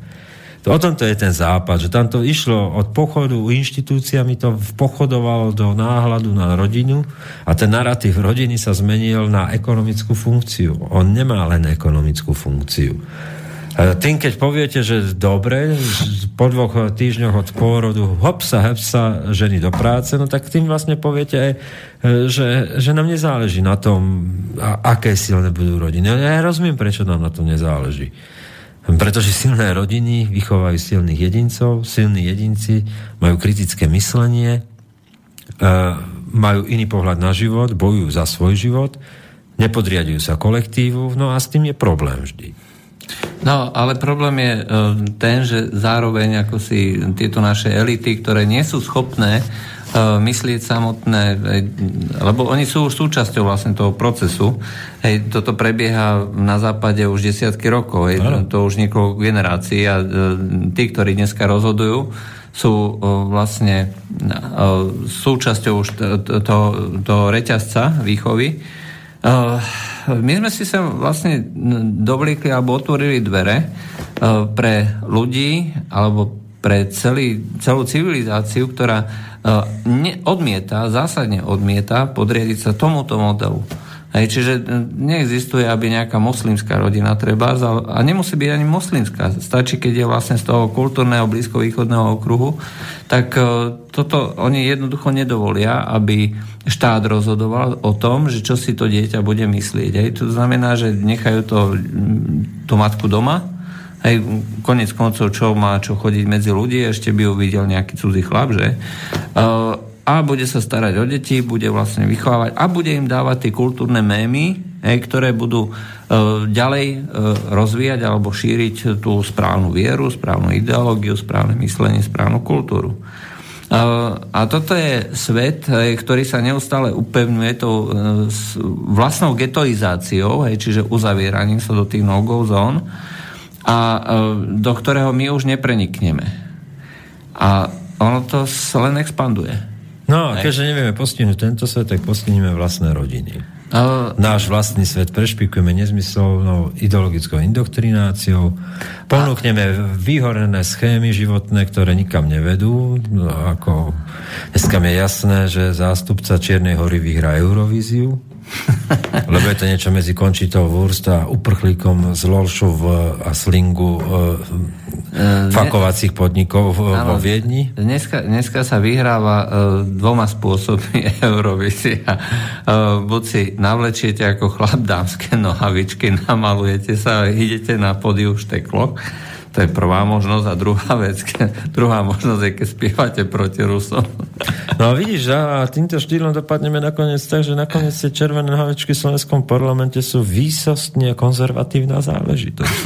To, o tomto je ten západ, že tam to išlo od pochodu inštitúciami, to pochodovalo do náhľadu na rodinu a ten narratív rodiny sa zmenil na ekonomickú funkciu. On nemá len ekonomickú funkciu. E, tým, keď poviete, že dobre, po dvoch týždňoch od pôrodu hop sa, hop sa ženy do práce, no tak tým vlastne poviete aj, e, že, že nám nezáleží na tom, aké silné budú rodiny. Ja rozumiem, prečo nám na tom nezáleží. Pretože silné rodiny vychovajú silných jedincov, silní jedinci majú kritické myslenie, e, majú iný pohľad na život, bojujú za svoj život, nepodriadujú sa kolektívu, no a s tým je problém vždy. No, ale problém je uh, ten, že zároveň ako si tieto naše elity, ktoré nie sú schopné uh, myslieť samotné, lebo oni sú už súčasťou vlastne toho procesu. Hej, toto prebieha na západe už desiatky rokov, hej, to, to už niekoľko generácií a uh, tí, ktorí dneska rozhodujú, sú vlastne súčasťou už toho to reťazca výchovy. My sme si sa vlastne dovlíkli alebo otvorili dvere e, pre ľudí alebo pre celý, celú civilizáciu, ktorá e, odmieta, zásadne odmieta podriadiť sa tomuto modelu. Hej, čiže e, neexistuje, aby nejaká moslimská rodina treba, a nemusí byť ani moslimská. Stačí, keď je vlastne z toho kultúrneho blízkovýchodného okruhu, tak e, toto oni jednoducho nedovolia, aby štát rozhodoval o tom, že čo si to dieťa bude myslieť. Hej. To znamená, že nechajú to, tú matku doma, Hej, konec koncov, čo má čo chodiť medzi ľudí, ešte by uvidel nejaký cudzí chlap, že? Uh, a bude sa starať o deti, bude vlastne vychovávať a bude im dávať tie kultúrne mémy, hej, ktoré budú uh, ďalej uh, rozvíjať alebo šíriť tú správnu vieru, správnu ideológiu, správne myslenie, správnu kultúru. Uh, a toto je svet, ktorý sa neustále upevňuje tou uh, vlastnou getoizáciou, hej, čiže uzavieraním sa do tých no-go zón a e, do ktorého my už neprenikneme. A ono to len expanduje. No a keďže nevieme postihnúť tento svet, tak postihneme vlastné rodiny. Uh, Náš vlastný svet prešpikujeme nezmyselnou ideologickou indoktrináciou, ponúkneme vyhorené schémy životné, ktoré nikam nevedú. No, ako dneska mi je jasné, že zástupca Čiernej hory vyhrá Eurovíziu, [LAUGHS] Lebo je to niečo medzi Končitou Wurst a uprchlíkom z Lolšov a Slingu e, fakovacích podnikov v, vo Viedni? Dneska, dneska sa vyhráva e, dvoma spôsobmi [LAUGHS] Eurovízia. E, buď si navlečiete ako chlap dámske nohavičky, namalujete sa idete na podiu šteklo, to je prvá možnosť a druhá vec, ke, druhá možnosť je, keď spievate proti Rusom. No vidíš, a týmto štýlom dopadneme nakoniec tak, že nakoniec tie červené nohavičky v slovenskom parlamente sú výsostne konzervatívna záležitosť.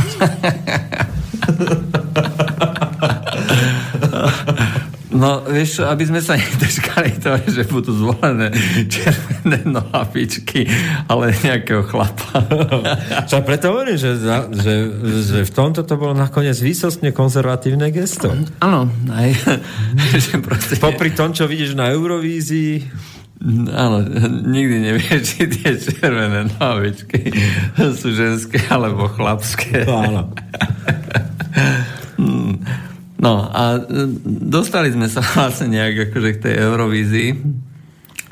[LAUGHS] No, vieš, aby sme sa [LAUGHS] nedržkali to, že budú zvolené červené nohavičky, ale nejakého chlapa. [LAUGHS] Čo preto hovorím, že, že, že v tomto to bolo nakoniec výsostne konzervatívne gesto. Áno, aj. [LAUGHS] že proste... Popri tom, čo vidíš na Eurovízii, Áno, nikdy nevieš, či tie červené nohavičky sú ženské alebo chlapské. Áno. No a e, dostali sme sa [LAUGHS] vlastne nejak akože k tej Eurovízii.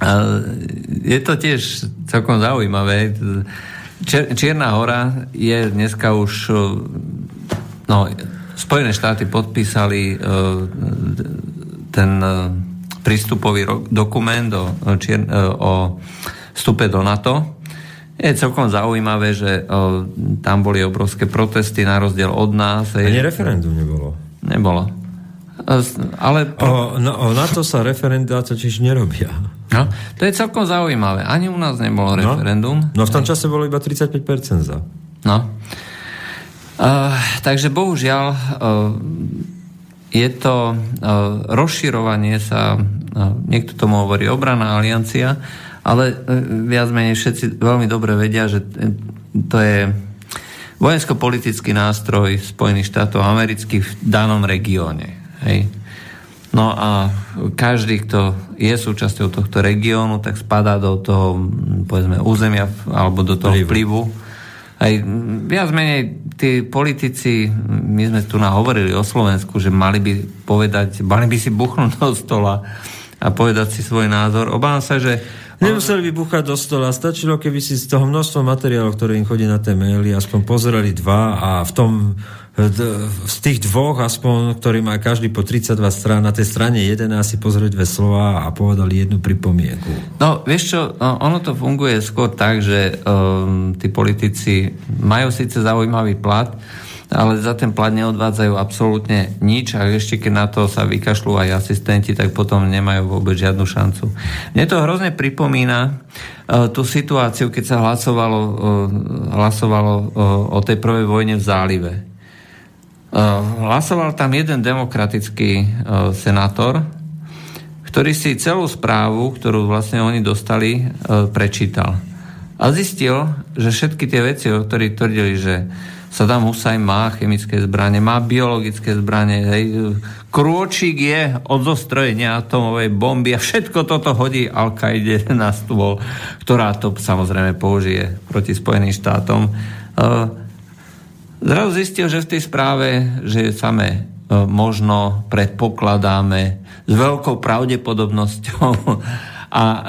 A je to tiež celkom zaujímavé. Čier, Čierna hora je dneska už e, no, Spojené štáty podpísali uh, ten prístupový dokument o, Čier, o vstupe do NATO. Je celkom zaujímavé, že tam boli obrovské protesty na rozdiel od nás. Ani referendum nebolo. Nebolo. Ale... O, no, o NATO sa referendá totiž nerobia. No, to je celkom zaujímavé. Ani u nás nebolo no, referendum. No v tom čase bolo iba 35% za. No. Uh, takže bohužiaľ uh, je to uh, rozširovanie sa, uh, niekto tomu hovorí obrana aliancia, ale uh, viac menej všetci veľmi dobre vedia, že to je vojensko-politický nástroj Spojených štátov amerických v danom regióne. Hej. No a každý, kto je súčasťou tohto regiónu, tak spadá do toho, povedzme, územia alebo do toho vplyvu. Aj viac menej tí politici, my sme tu nahovorili o Slovensku, že mali by povedať, mali by si buchnúť do stola a povedať si svoj názor. Obávam sa, že Nemuseli by buchať do stola, stačilo, keby si z toho množstva materiálov, ktoré im chodí na tie maily, aspoň pozreli dva a v tom z tých dvoch, aspoň, ktorý má každý po 32 strán, na tej strane 11 si pozrieť dve slova a povedali jednu pripomienku. No, vieš čo, no, ono to funguje skôr tak, že um, tí politici majú síce zaujímavý plat, ale za ten plat neodvádzajú absolútne nič a ešte keď na to sa vykašľú aj asistenti, tak potom nemajú vôbec žiadnu šancu. Mne to hrozne pripomína uh, tú situáciu, keď sa hlasovalo, uh, hlasovalo uh, o tej prvej vojne v zálive. Hlasoval tam jeden demokratický senátor, ktorý si celú správu, ktorú vlastne oni dostali, prečítal. A zistil, že všetky tie veci, o ktorých tvrdili, že Saddam Hussein má chemické zbranie, má biologické zbranie, hej. krôčik je od zostrojenia atomovej bomby a všetko toto hodí Al-Kaide na stôl, ktorá to samozrejme použije proti Spojeným štátom. E, zrazu zistil, že v tej správe, že samé e, možno predpokladáme s veľkou pravdepodobnosťou [LAUGHS] a e,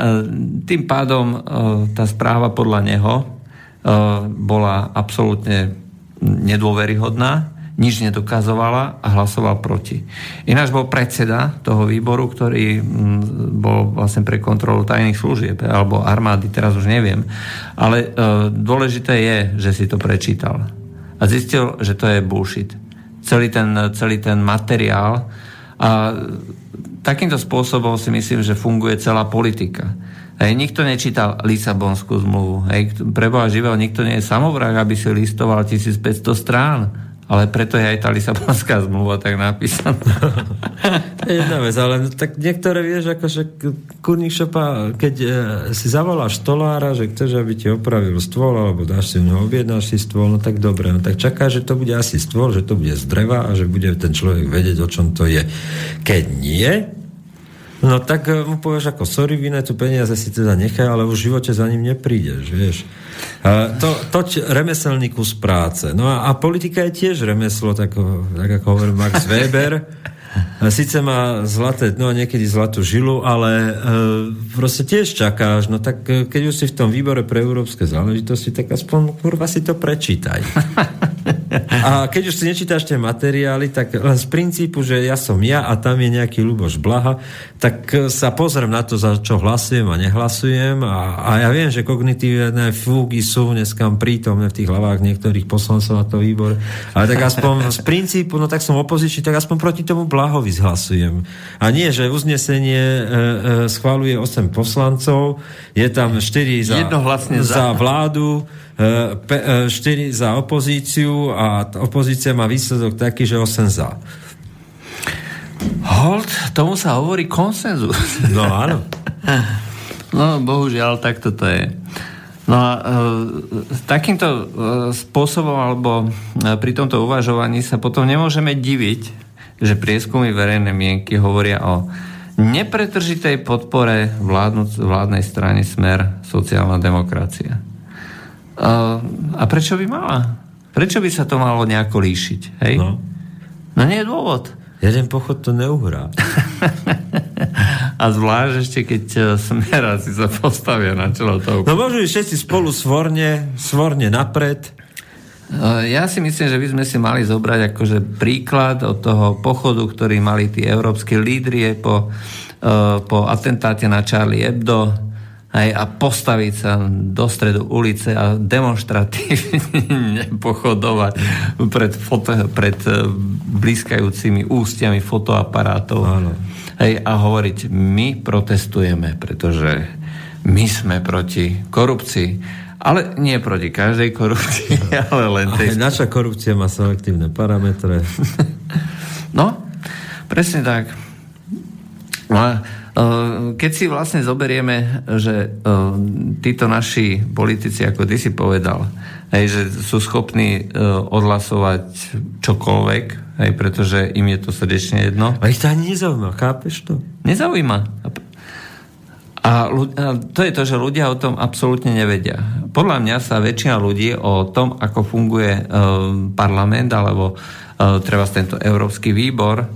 tým pádom tá správa podľa neho bola absolútne nedôveryhodná, nič nedokazovala a hlasoval proti. Ináč bol predseda toho výboru, ktorý mm, bol vlastne pre kontrolu tajných služieb alebo armády, teraz už neviem. Ale e, dôležité je, že si to prečítal. A zistil, že to je bullshit. celý ten, celý ten materiál. A takýmto spôsobom si myslím, že funguje celá politika. Hej, nikto nečítal Lisabonskú zmluvu. Hej, preboha živého, nikto nie je samovrah, aby si listoval 1500 strán. Ale preto je aj tá Lisabonská zmluva tak napísaná. [LAUGHS] Jedna vec, ale tak niektoré vieš, akože kurník šopa, keď e, si zavoláš stolára, že chceš, aby ti opravil stôl, alebo dáš si neho, objednáš si stôl, no tak dobre, no tak čaká, že to bude asi stôl, že to bude z dreva a že bude ten človek vedieť, o čom to je. Keď nie, No tak e, mu povieš ako, sorry, vy tu peniaze si teda nechaj, ale v živote za ním neprídeš, vieš. A to, to remeselný kus práce. No a, a politika je tiež remeslo, tak, tak ako hovorí Max Weber. [LAUGHS] Sice má zlaté, no a niekedy zlatú žilu, ale e, proste tiež čakáš, no tak e, keď už si v tom výbore pre európske záležitosti, tak aspoň kurva si to prečítaj. [LAUGHS] A keď už si nečítaš tie materiály, tak len z princípu, že ja som ja a tam je nejaký Luboš Blaha, tak e, sa pozriem na to, za čo hlasujem a nehlasujem. A, a ja viem, že kognitívne fúgy sú dneska prítomné v tých hlavách niektorých poslancov na to výbor, ale tak aspoň z princípu, no tak som opozičný, tak aspoň proti tomu Blahovi zhlasujem. A nie, že uznesenie e, e, schváluje 8 poslancov, je tam 4 za, za. za vládu, 4 e, e, za opozíciu a opozícia má výsledok taký, že 8 za. Hold, tomu sa hovorí konsenzus. No áno. [LAUGHS] no bohužiaľ, tak toto je. No a e, takýmto e, spôsobom alebo e, pri tomto uvažovaní sa potom nemôžeme diviť, že prieskumy verejnej mienky hovoria o nepretržitej podpore vládnej strany Smer sociálna demokracia. Uh, a prečo by mala? Prečo by sa to malo nejako líšiť? Hej? No. no nie je dôvod. Jeden pochod to neuhrá. [LAUGHS] a zvlášť ešte, keď e, smera si sa postavia na čelo toho. No môžu všetci spolu svorne, svorne napred. E, ja si myslím, že by sme si mali zobrať akože príklad od toho pochodu, ktorý mali tí európsky lídrie po, uh, po atentáte na Charlie Hebdo aj, a postaviť sa do stredu ulice a demonstratívne [LAUGHS] pochodovať pred, foto, pred blízkajúcimi ústiami fotoaparátov Áno. Hej, a hovoriť, my protestujeme, pretože my sme proti korupcii. Ale nie proti každej korupcii, [LAUGHS] [LAUGHS] ale len tej... Ale naša korupcia má selektívne parametre. [LAUGHS] no, presne tak. No a Eh, keď si vlastne zoberieme, že eh, títo naši politici, ako ty si povedal, hej, že sú schopní eh, odhlasovať čokoľvek, hej, pretože im je to srdečne jedno. A ich to ani nezaujíma, chápeš to? Nezaujíma. A, to je to, že ľudia o tom absolútne nevedia. Podľa mňa sa väčšina ľudí o tom, ako funguje parlament alebo treba tento Európsky výbor,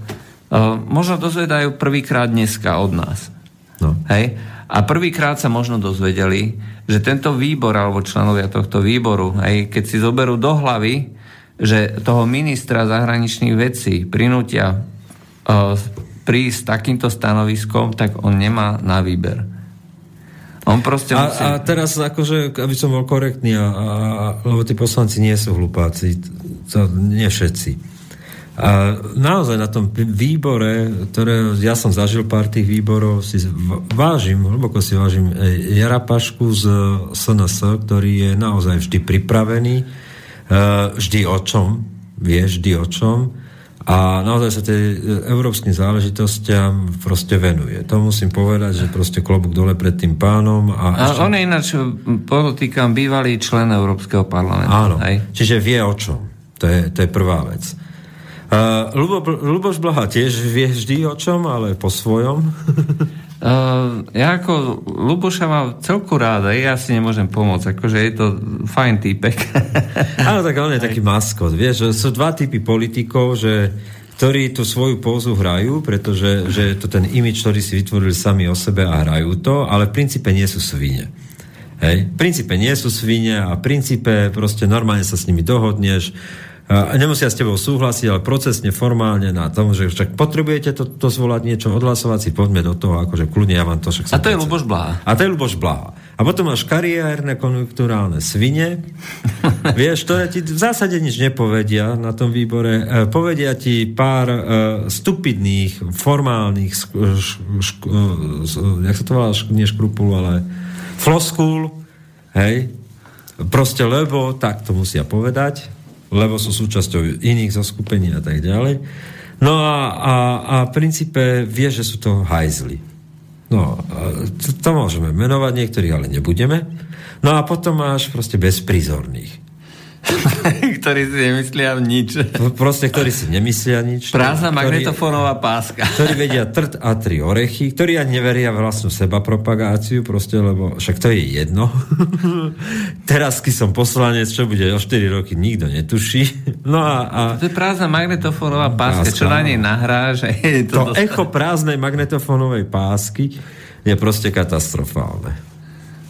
Uh, možno dozvedajú prvýkrát dneska od nás. No. Hej? A prvýkrát sa možno dozvedeli, že tento výbor alebo členovia tohto výboru, hej, keď si zoberú do hlavy, že toho ministra zahraničných vecí prinútia uh, prísť s takýmto stanoviskom, tak on nemá na výber. On proste a, musí... a teraz akože, aby som bol korektný, a, a, lebo tí poslanci nie sú hlupáci, to nie všetci. A naozaj na tom výbore, ktoré ja som zažil pár tých výborov, si vážim, hlboko si vážim e, Jarapašku z SNS, ktorý je naozaj vždy pripravený, e, vždy o čom, vie vždy o čom a naozaj sa tej európskym záležitostiam proste venuje. To musím povedať, že proste klobúk dole pred tým pánom. A, a ešte... on je ináč, podotýkam, bývalý člen Európskeho parlamentu. Áno, hej? čiže vie o čom. To je, to je prvá vec. Uh, Lubo, Luboš Blaha tiež vie vždy o čom, ale po svojom. [LAUGHS] uh, ja ako Luboša mám celku rád, ja si nemôžem pomôcť, akože je to fajn týpek. [LAUGHS] Áno, tak on je taký maskot, vieš, sú dva typy politikov, že ktorí tú svoju pózu hrajú, pretože že je to ten imič, ktorý si vytvorili sami o sebe a hrajú to, ale v princípe nie sú svine. Hej? V princípe nie sú svine a v princípe proste normálne sa s nimi dohodneš, nemusia s tebou súhlasiť, ale procesne, formálne na tom, že však potrebujete to, to zvolať niečo, odhlasovať si, poďme do toho, akože kľudne ja vám to však... A to je Luboš Blaha. A to je Luboš Blaha. A potom máš kariérne konjunkturálne svine. [LAUGHS] Vieš, ktoré ti v zásade nič nepovedia na tom výbore. E, povedia ti pár e, stupidných, formálnych, e, jak sa to volá, nie škrupul, ale floskúl, hej, proste lebo, tak to musia povedať, lebo sú súčasťou iných zoskupení a tak ďalej. No a, a, a v princípe vie, že sú to hajzly. No, to, to môžeme menovať, niektorých ale nebudeme. No a potom máš proste bezprizorných. [LAUGHS] ktorí si nemyslia nič. Proste, ktorí si nemyslia nič. Prázdna magnetofónová páska. Ktorí vedia trt a tri orechy, ktorí ani neveria vlastnú seba propagáciu, proste, lebo však to je jedno. [LAUGHS] Teraz, keď som poslanec, čo bude o 4 roky, nikto netuší. No a, a To je prázdna magnetofónová páska, čo na nej nahrá, že je to to, dostane- echo prázdnej magnetofónovej pásky je proste katastrofálne.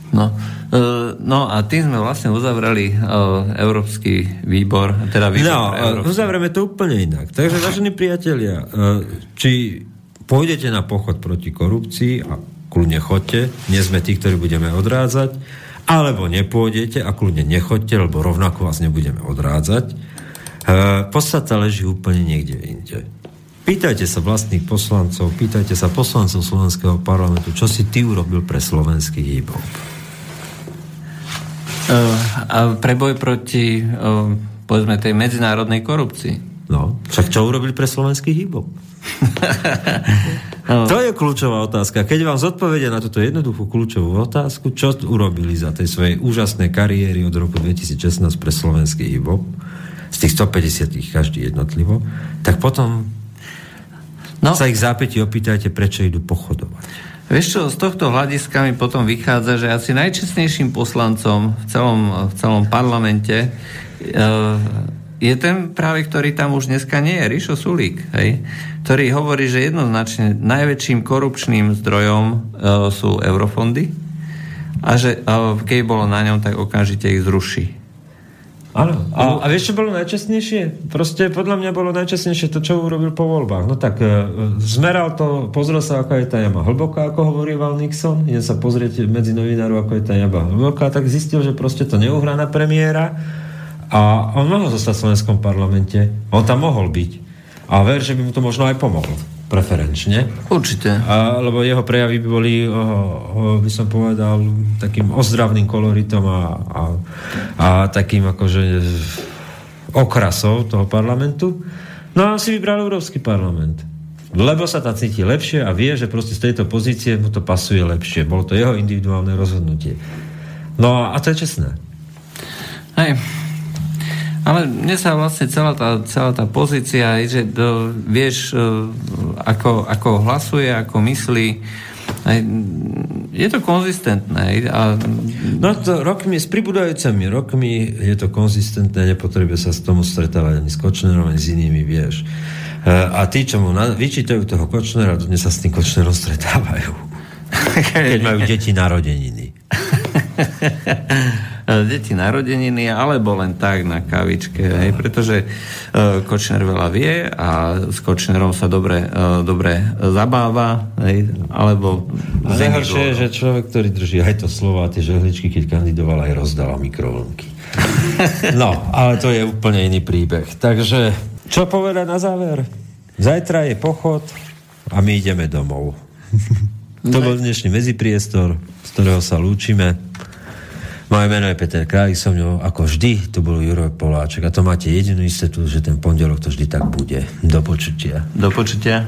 No, e, no a tým sme vlastne uzavreli e, Európsky výbor, teda výbor No, e, Európsky. uzavrieme to úplne inak. Takže, vážení priatelia, či pôjdete na pochod proti korupcii a kľudne chodte, nie sme tí, ktorí budeme odrádzať, alebo nepôjdete a kľudne nechoďte, lebo rovnako vás nebudeme odrádzať. Podstata leží úplne niekde inde. Pýtajte sa vlastných poslancov, pýtajte sa poslancov Slovenského parlamentu, čo si ty urobil pre slovenský hýbov. E, a pre boj proti e, povedzme tej medzinárodnej korupcii. No, však čo urobili pre slovenský hýbov? [LAUGHS] To je kľúčová otázka. Keď vám zodpovedia na túto jednoduchú kľúčovú otázku, čo urobili za tej svojej úžasnej kariéry od roku 2016 pre slovenský hip-hop, z tých 150 každý jednotlivo, tak potom No. sa ich zápäti opýtajte, prečo idú pochodovať. Vieš čo, z tohto hľadiska mi potom vychádza, že asi najčestnejším poslancom v celom, v celom parlamente e, je ten práve, ktorý tam už dneska nie je, Rišo Sulík, hej? ktorý hovorí, že jednoznačne najväčším korupčným zdrojom e, sú eurofondy a že e, keď bolo na ňom, tak okamžite ich zruší. Áno. A, a vieš, čo bolo najčastnejšie? Proste podľa mňa bolo najčastnejšie to, čo urobil po voľbách. No tak e, zmeral to, pozrel sa, aká je tá jama hlboká, ako hovorieval Nixon. Idem sa pozrieť medzi novinárov, ako je tá jama hlboká, tak zistil, že proste to neuhrá na premiéra a on mohol zostať v slovenskom parlamente. On tam mohol byť. A ver, že by mu to možno aj pomohlo. Preferenčne. Určite. A, lebo jeho prejavy by boli, o, o, by som povedal, takým ozdravným koloritom a, a, a takým akože okrasou toho parlamentu. No a si vybral Európsky parlament. Lebo sa tam cíti lepšie a vie, že proste z tejto pozície mu to pasuje lepšie. Bolo to jeho individuálne rozhodnutie. No a, a to je čestné. Hej. Ale mne sa vlastne celá tá, celá tá pozícia, že do, vieš, e, ako, ako hlasuje, ako myslí, je to konzistentné. A, No to rokmi, s pribúdajúcimi rokmi je to konzistentné, nepotrebuje sa s tomu stretávať ani s Kočnerom, ani s inými, vieš. E, A tí, čo mu vyčítajú toho Kočnera, dnes sa s tým Kočnerom stretávajú. [LAUGHS] Keď majú deti narodeniny. [LAUGHS] deti narodeniny, alebo len tak na kavičke, hej, pretože uh, Kočner veľa vie a s Kočnerom sa dobre, uh, dobre zabáva, hej, alebo... A najhoršie je, že človek, ktorý drží aj to slovo a tie žehličky, keď kandidoval, aj rozdáva mikrovlnky. [LAUGHS] No, ale to je úplne iný príbeh. Takže, čo povedať na záver? Zajtra je pochod a my ideme domov. [LAUGHS] To bol dnešný medzipriestor, z ktorého sa lúčime. Moje meno je Peter Králik, som ňou ako vždy, to bol Juro Poláček a to máte jedinú istotu, že ten pondelok to vždy tak bude. Do počutia. Do počutia.